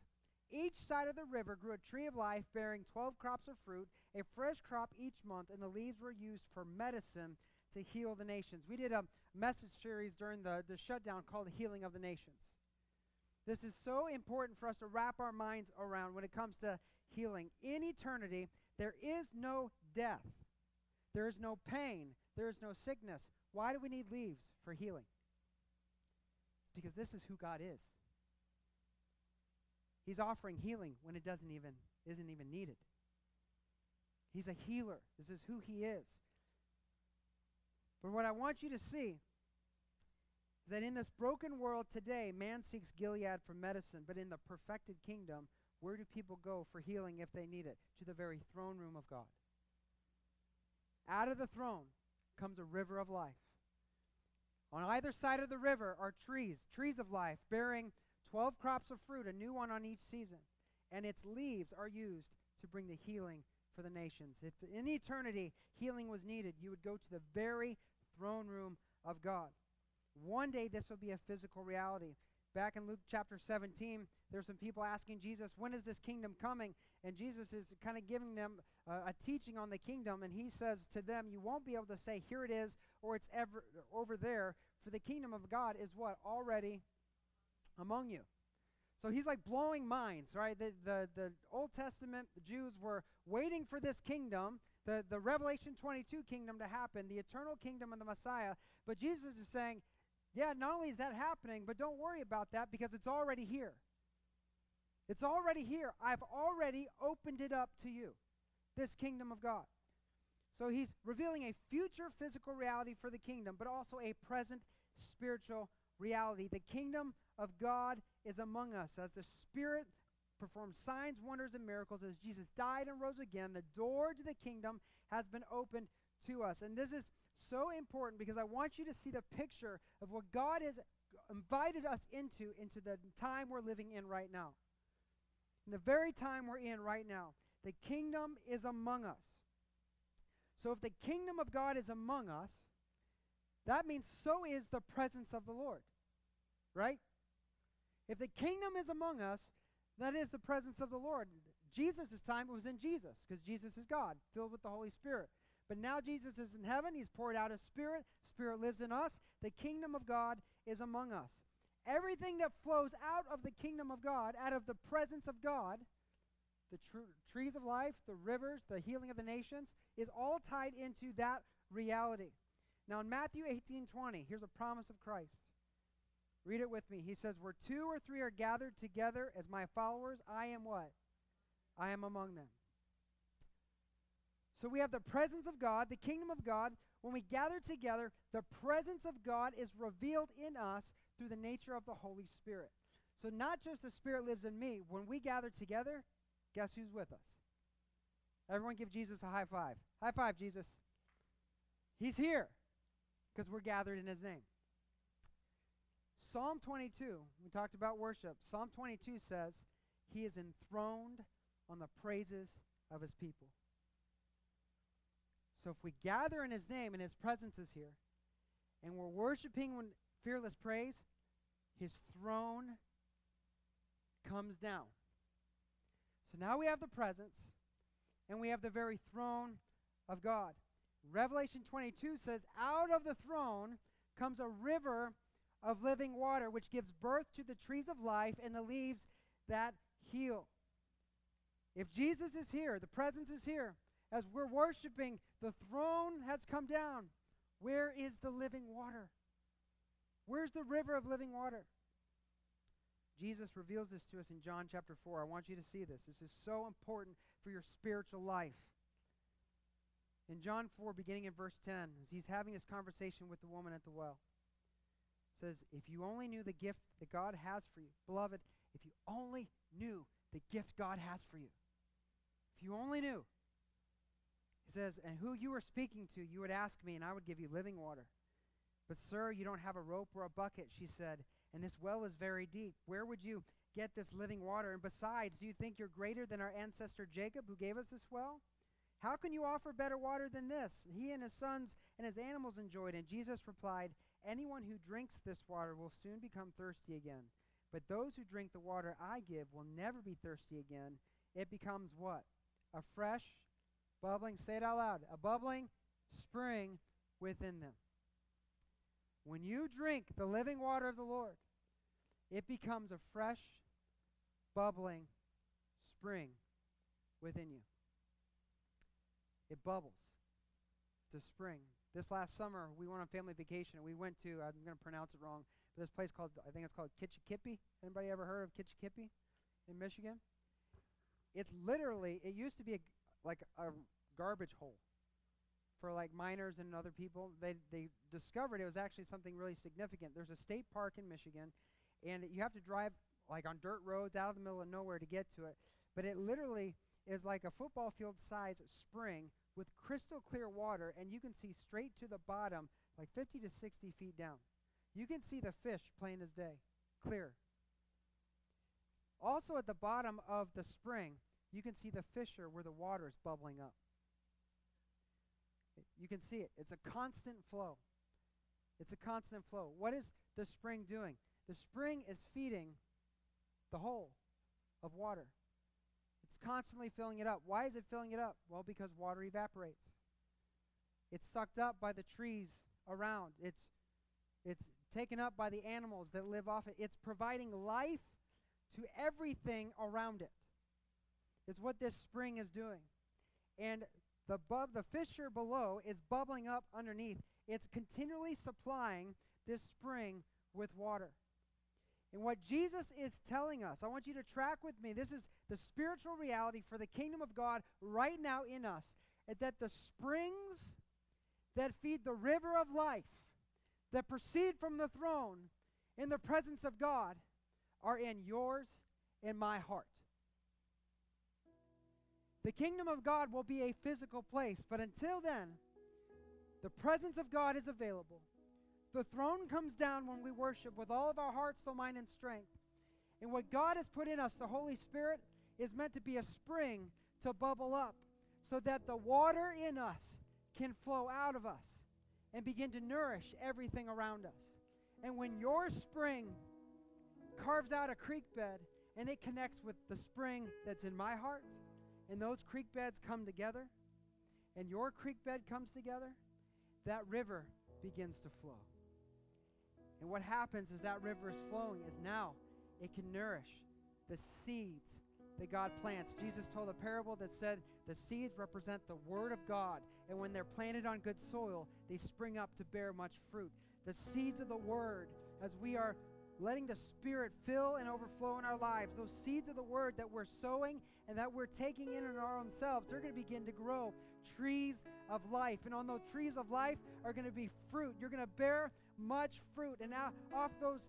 Each side of the river grew a tree of life bearing 12 crops of fruit, a fresh crop each month, and the leaves were used for medicine to heal the nations. We did a message series during the, the shutdown called The Healing of the Nations. This is so important for us to wrap our minds around when it comes to healing. In eternity, there is no death, there is no pain, there is no sickness. Why do we need leaves for healing? Because this is who God is. He's offering healing when it doesn't even isn't even needed. He's a healer. This is who he is. But what I want you to see is that in this broken world today, man seeks Gilead for medicine, but in the perfected kingdom, where do people go for healing if they need it? To the very throne room of God. Out of the throne comes a river of life. On either side of the river are trees, trees of life, bearing 12 crops of fruit, a new one on each season. And its leaves are used to bring the healing for the nations. If in eternity healing was needed, you would go to the very throne room of God. One day this will be a physical reality. Back in Luke chapter 17, there's some people asking Jesus, when is this kingdom coming? And Jesus is kind of giving them uh, a teaching on the kingdom, and he says to them, You won't be able to say, Here it is, or it's ever over there, for the kingdom of God is what? Already among you. So he's like blowing minds, right? The, the, the Old Testament the Jews were waiting for this kingdom, the, the Revelation 22 kingdom to happen, the eternal kingdom of the Messiah. But Jesus is saying, yeah, not only is that happening, but don't worry about that because it's already here. It's already here. I've already opened it up to you, this kingdom of God. So he's revealing a future physical reality for the kingdom, but also a present spiritual reality. The kingdom of God is among us as the Spirit performs signs, wonders, and miracles. As Jesus died and rose again, the door to the kingdom has been opened to us. And this is so important because I want you to see the picture of what God has invited us into, into the time we're living in right now. In the very time we're in right now, the kingdom is among us. So if the kingdom of God is among us, that means so is the presence of the Lord. Right? If the kingdom is among us, that is the presence of the Lord. Jesus' time was in Jesus, because Jesus is God, filled with the Holy Spirit. But now Jesus is in heaven. He's poured out his Spirit. Spirit lives in us. The kingdom of God is among us. Everything that flows out of the kingdom of God, out of the presence of God, the tr- trees of life, the rivers, the healing of the nations, is all tied into that reality. Now in Matthew 18 20, here's a promise of Christ. Read it with me. He says, Where two or three are gathered together as my followers, I am what? I am among them. So we have the presence of God, the kingdom of God. When we gather together, the presence of God is revealed in us through the nature of the Holy Spirit. So not just the Spirit lives in me. When we gather together, guess who's with us? Everyone give Jesus a high five. High five, Jesus. He's here because we're gathered in his name. Psalm 22, we talked about worship. Psalm 22 says, He is enthroned on the praises of his people. So if we gather in his name and his presence is here, and we're worshiping when fearless praise, his throne comes down. So now we have the presence and we have the very throne of God. Revelation 22 says, Out of the throne comes a river of living water, which gives birth to the trees of life and the leaves that heal. If Jesus is here, the presence is here, as we're worshiping, the throne has come down. Where is the living water? Where's the river of living water? Jesus reveals this to us in John chapter 4. I want you to see this. This is so important for your spiritual life. In John 4, beginning in verse 10, as he's having this conversation with the woman at the well, says, If you only knew the gift that God has for you, beloved, if you only knew the gift God has for you, if you only knew, he says, and who you were speaking to, you would ask me, and I would give you living water. But, sir, you don't have a rope or a bucket, she said, and this well is very deep. Where would you get this living water? And besides, do you think you're greater than our ancestor Jacob, who gave us this well? How can you offer better water than this? He and his sons and his animals enjoyed. And Jesus replied, Anyone who drinks this water will soon become thirsty again. But those who drink the water I give will never be thirsty again. It becomes what? A fresh, bubbling, say it out loud, a bubbling spring within them. When you drink the living water of the Lord, it becomes a fresh, bubbling spring within you. It bubbles. It's a spring. This last summer, we went on family vacation. And we went to, I'm going to pronounce it wrong, but this place called, I think it's called Kitchikippi. Anybody ever heard of Kitchikippi in Michigan? It's literally, it used to be a, like a garbage hole for like miners and other people. They they discovered it was actually something really significant. There's a state park in Michigan, and you have to drive like on dirt roads out of the middle of nowhere to get to it. But it literally is like a football field size spring with crystal clear water, and you can see straight to the bottom, like 50 to 60 feet down. You can see the fish plain as day, clear. Also, at the bottom of the spring, you can see the fissure where the water is bubbling up. You can see it. It's a constant flow. It's a constant flow. What is the spring doing? The spring is feeding the hole of water. It's constantly filling it up. Why is it filling it up? Well, because water evaporates. It's sucked up by the trees around. It's it's taken up by the animals that live off it. It's providing life to everything around it. it. Is what this spring is doing. And the bub the fissure below is bubbling up underneath. It's continually supplying this spring with water. And what Jesus is telling us, I want you to track with me. This is the spiritual reality for the kingdom of God right now in us. That the springs that feed the river of life, that proceed from the throne in the presence of God, are in yours and my heart. The kingdom of God will be a physical place, but until then, the presence of God is available. The throne comes down when we worship with all of our heart, soul, mind, and strength. And what God has put in us, the Holy Spirit, is meant to be a spring to bubble up so that the water in us can flow out of us and begin to nourish everything around us. And when your spring carves out a creek bed and it connects with the spring that's in my heart, and those creek beds come together, and your creek bed comes together, that river begins to flow. And what happens as that river is flowing is now it can nourish the seeds that God plants. Jesus told a parable that said the seeds represent the Word of God, and when they're planted on good soil, they spring up to bear much fruit. The seeds of the Word, as we are letting the Spirit fill and overflow in our lives, those seeds of the Word that we're sowing and that we're taking in in our own selves, they're going to begin to grow trees of life. And on those trees of life are going to be fruit. You're going to bear much fruit. And now off those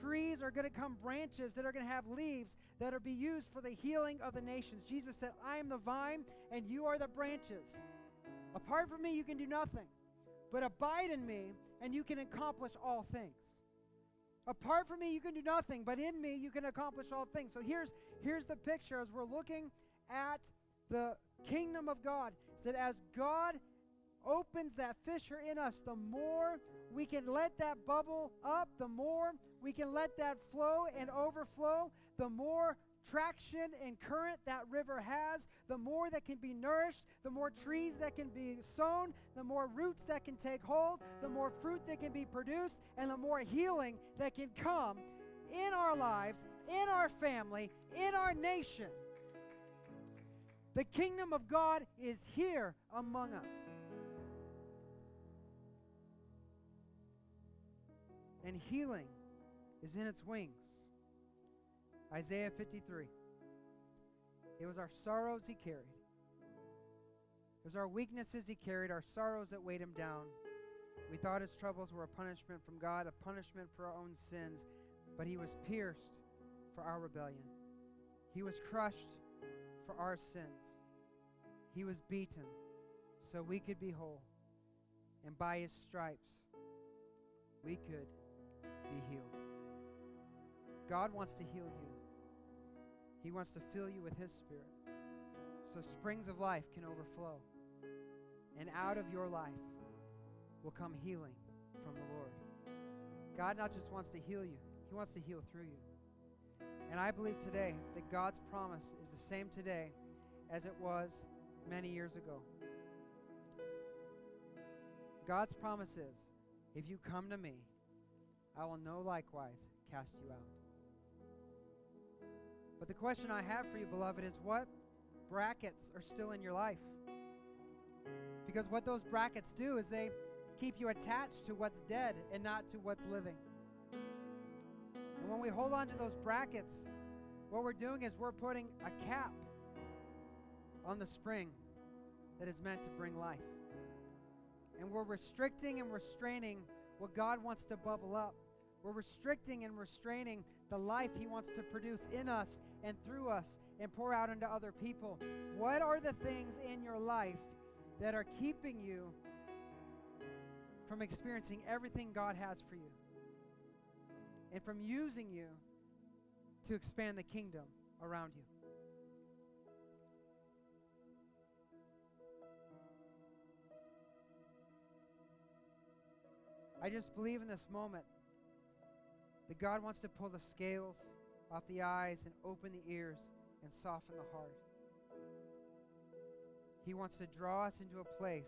trees are going to come branches that are going to have leaves that are be used for the healing of the nations. Jesus said, I am the vine and you are the branches. Apart from me, you can do nothing. But abide in me and you can accomplish all things. Apart from me, you can do nothing, but in me, you can accomplish all things. So here's, here's the picture as we're looking at the kingdom of God. Said as God opens that fissure in us, the more we can let that bubble up, the more we can let that flow and overflow, the more traction and current that river has, the more that can be nourished, the more trees that can be sown, the more roots that can take hold, the more fruit that can be produced, and the more healing that can come in our lives, in our family, in our nation. The kingdom of God is here among us. And healing is in its wings. Isaiah 53. It was our sorrows he carried. It was our weaknesses he carried, our sorrows that weighed him down. We thought his troubles were a punishment from God, a punishment for our own sins, but he was pierced for our rebellion. He was crushed for our sins. He was beaten so we could be whole. And by his stripes, we could be healed. God wants to heal you. He wants to fill you with His Spirit so springs of life can overflow. And out of your life will come healing from the Lord. God not just wants to heal you, He wants to heal through you. And I believe today that God's promise is the same today as it was many years ago. God's promise is if you come to me, I will no likewise cast you out. But the question I have for you, beloved, is what brackets are still in your life? Because what those brackets do is they keep you attached to what's dead and not to what's living. And when we hold on to those brackets, what we're doing is we're putting a cap on the spring that is meant to bring life. And we're restricting and restraining what God wants to bubble up. We're restricting and restraining the life He wants to produce in us and through us and pour out into other people. What are the things in your life that are keeping you from experiencing everything God has for you and from using you to expand the kingdom around you? I just believe in this moment that God wants to pull the scales off the eyes and open the ears and soften the heart. He wants to draw us into a place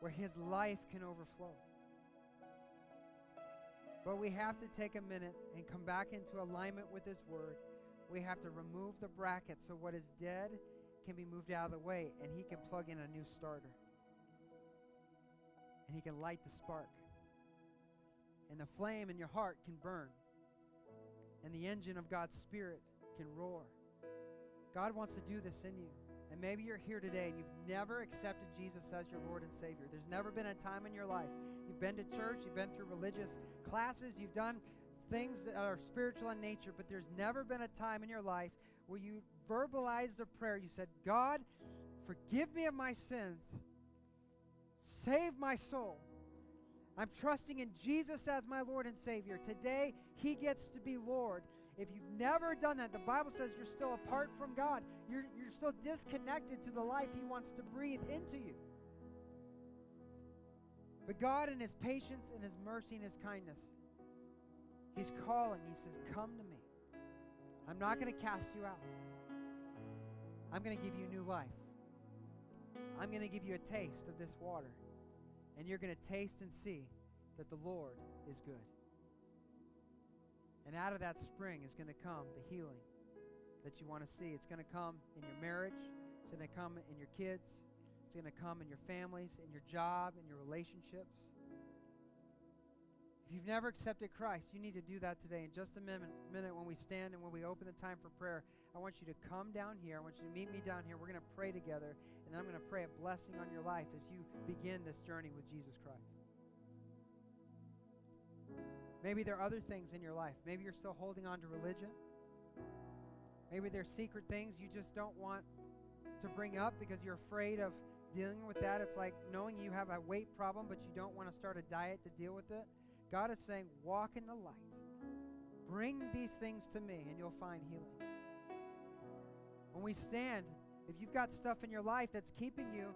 where His life can overflow. But we have to take a minute and come back into alignment with His Word. We have to remove the bracket so what is dead can be moved out of the way and He can plug in a new starter. And He can light the spark. And the flame in your heart can burn. And the engine of God's Spirit can roar. God wants to do this in you. And maybe you're here today and you've never accepted Jesus as your Lord and Savior. There's never been a time in your life. You've been to church, you've been through religious classes, you've done things that are spiritual in nature, but there's never been a time in your life where you verbalized a prayer. You said, God, forgive me of my sins, save my soul. I'm trusting in Jesus as my Lord and Savior. Today, He gets to be Lord. If you've never done that, the Bible says you're still apart from God. You're, you're still disconnected to the life He wants to breathe into you. But God, in His patience and His mercy and His kindness, He's calling. He says, Come to me. I'm not going to cast you out. I'm going to give you new life. I'm going to give you a taste of this water. And you're going to taste and see that the Lord is good. And out of that spring is going to come the healing that you want to see. It's going to come in your marriage, it's going to come in your kids, it's going to come in your families, in your job, in your relationships. If you've never accepted Christ, you need to do that today. In just a minute, minute when we stand and when we open the time for prayer, I want you to come down here. I want you to meet me down here. We're going to pray together, and I'm going to pray a blessing on your life as you begin this journey with Jesus Christ. Maybe there are other things in your life. Maybe you're still holding on to religion. Maybe there are secret things you just don't want to bring up because you're afraid of dealing with that. It's like knowing you have a weight problem, but you don't want to start a diet to deal with it. God is saying, walk in the light. Bring these things to me, and you'll find healing. When we stand, if you've got stuff in your life that's keeping you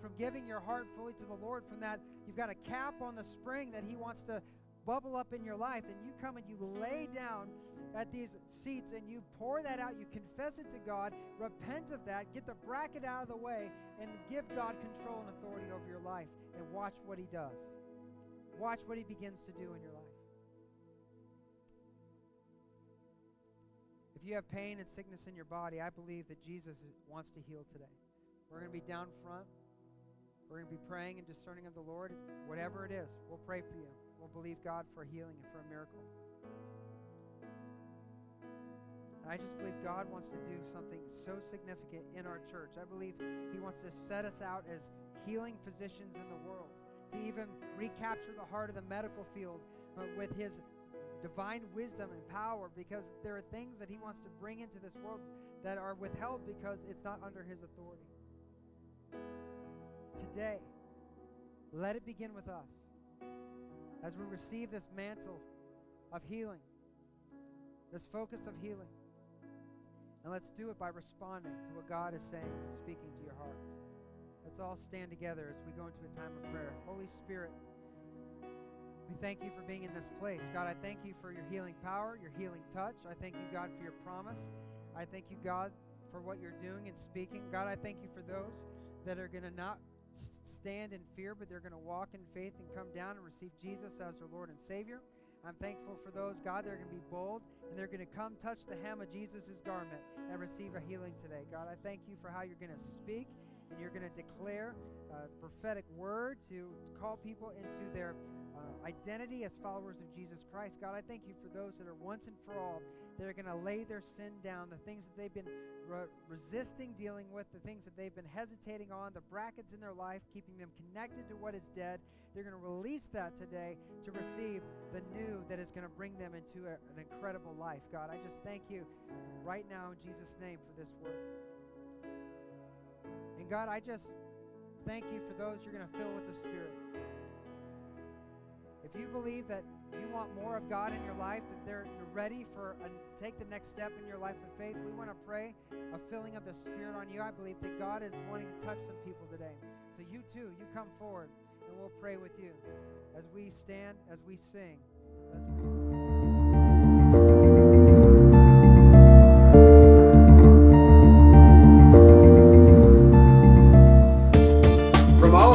from giving your heart fully to the Lord, from that, you've got a cap on the spring that He wants to bubble up in your life, and you come and you lay down at these seats and you pour that out, you confess it to God, repent of that, get the bracket out of the way, and give God control and authority over your life, and watch what He does. Watch what He begins to do in your life. If you have pain and sickness in your body, I believe that Jesus wants to heal today. We're going to be down front. We're going to be praying and discerning of the Lord. Whatever it is, we'll pray for you. We'll believe God for healing and for a miracle. And I just believe God wants to do something so significant in our church. I believe He wants to set us out as healing physicians in the world, to even recapture the heart of the medical field uh, with His divine wisdom and power, because there are things that He wants to bring into this world that are withheld because it's not under His authority. Today, let it begin with us as we receive this mantle of healing, this focus of healing. And let's do it by responding to what God is saying and speaking to your heart. Let's all stand together as we go into a time of prayer. Holy Spirit, we thank you for being in this place. God, I thank you for your healing power, your healing touch. I thank you, God, for your promise. I thank you, God, for what you're doing and speaking. God, I thank you for those that are going to not stand in fear, but they're going to walk in faith and come down and receive Jesus as their Lord and Savior. I'm thankful for those, God, they're going to be bold and they're going to come touch the hem of Jesus' garment and receive a healing today. God, I thank you for how you're going to speak and you're going to declare a prophetic word to call people into their uh, identity as followers of Jesus Christ. God, I thank you for those that are once and for all that are going to lay their sin down, the things that they've been re- resisting dealing with, the things that they've been hesitating on, the brackets in their life, keeping them connected to what is dead. They're going to release that today to receive the new that is going to bring them into a, an incredible life. God, I just thank you right now in Jesus' name for this work. God, I just thank you for those you're going to fill with the Spirit. If you believe that you want more of God in your life, that you're ready for a, take the next step in your life of faith, we want to pray a filling of the Spirit on you. I believe that God is wanting to touch some people today. So you too, you come forward, and we'll pray with you as we stand, as we sing. Let's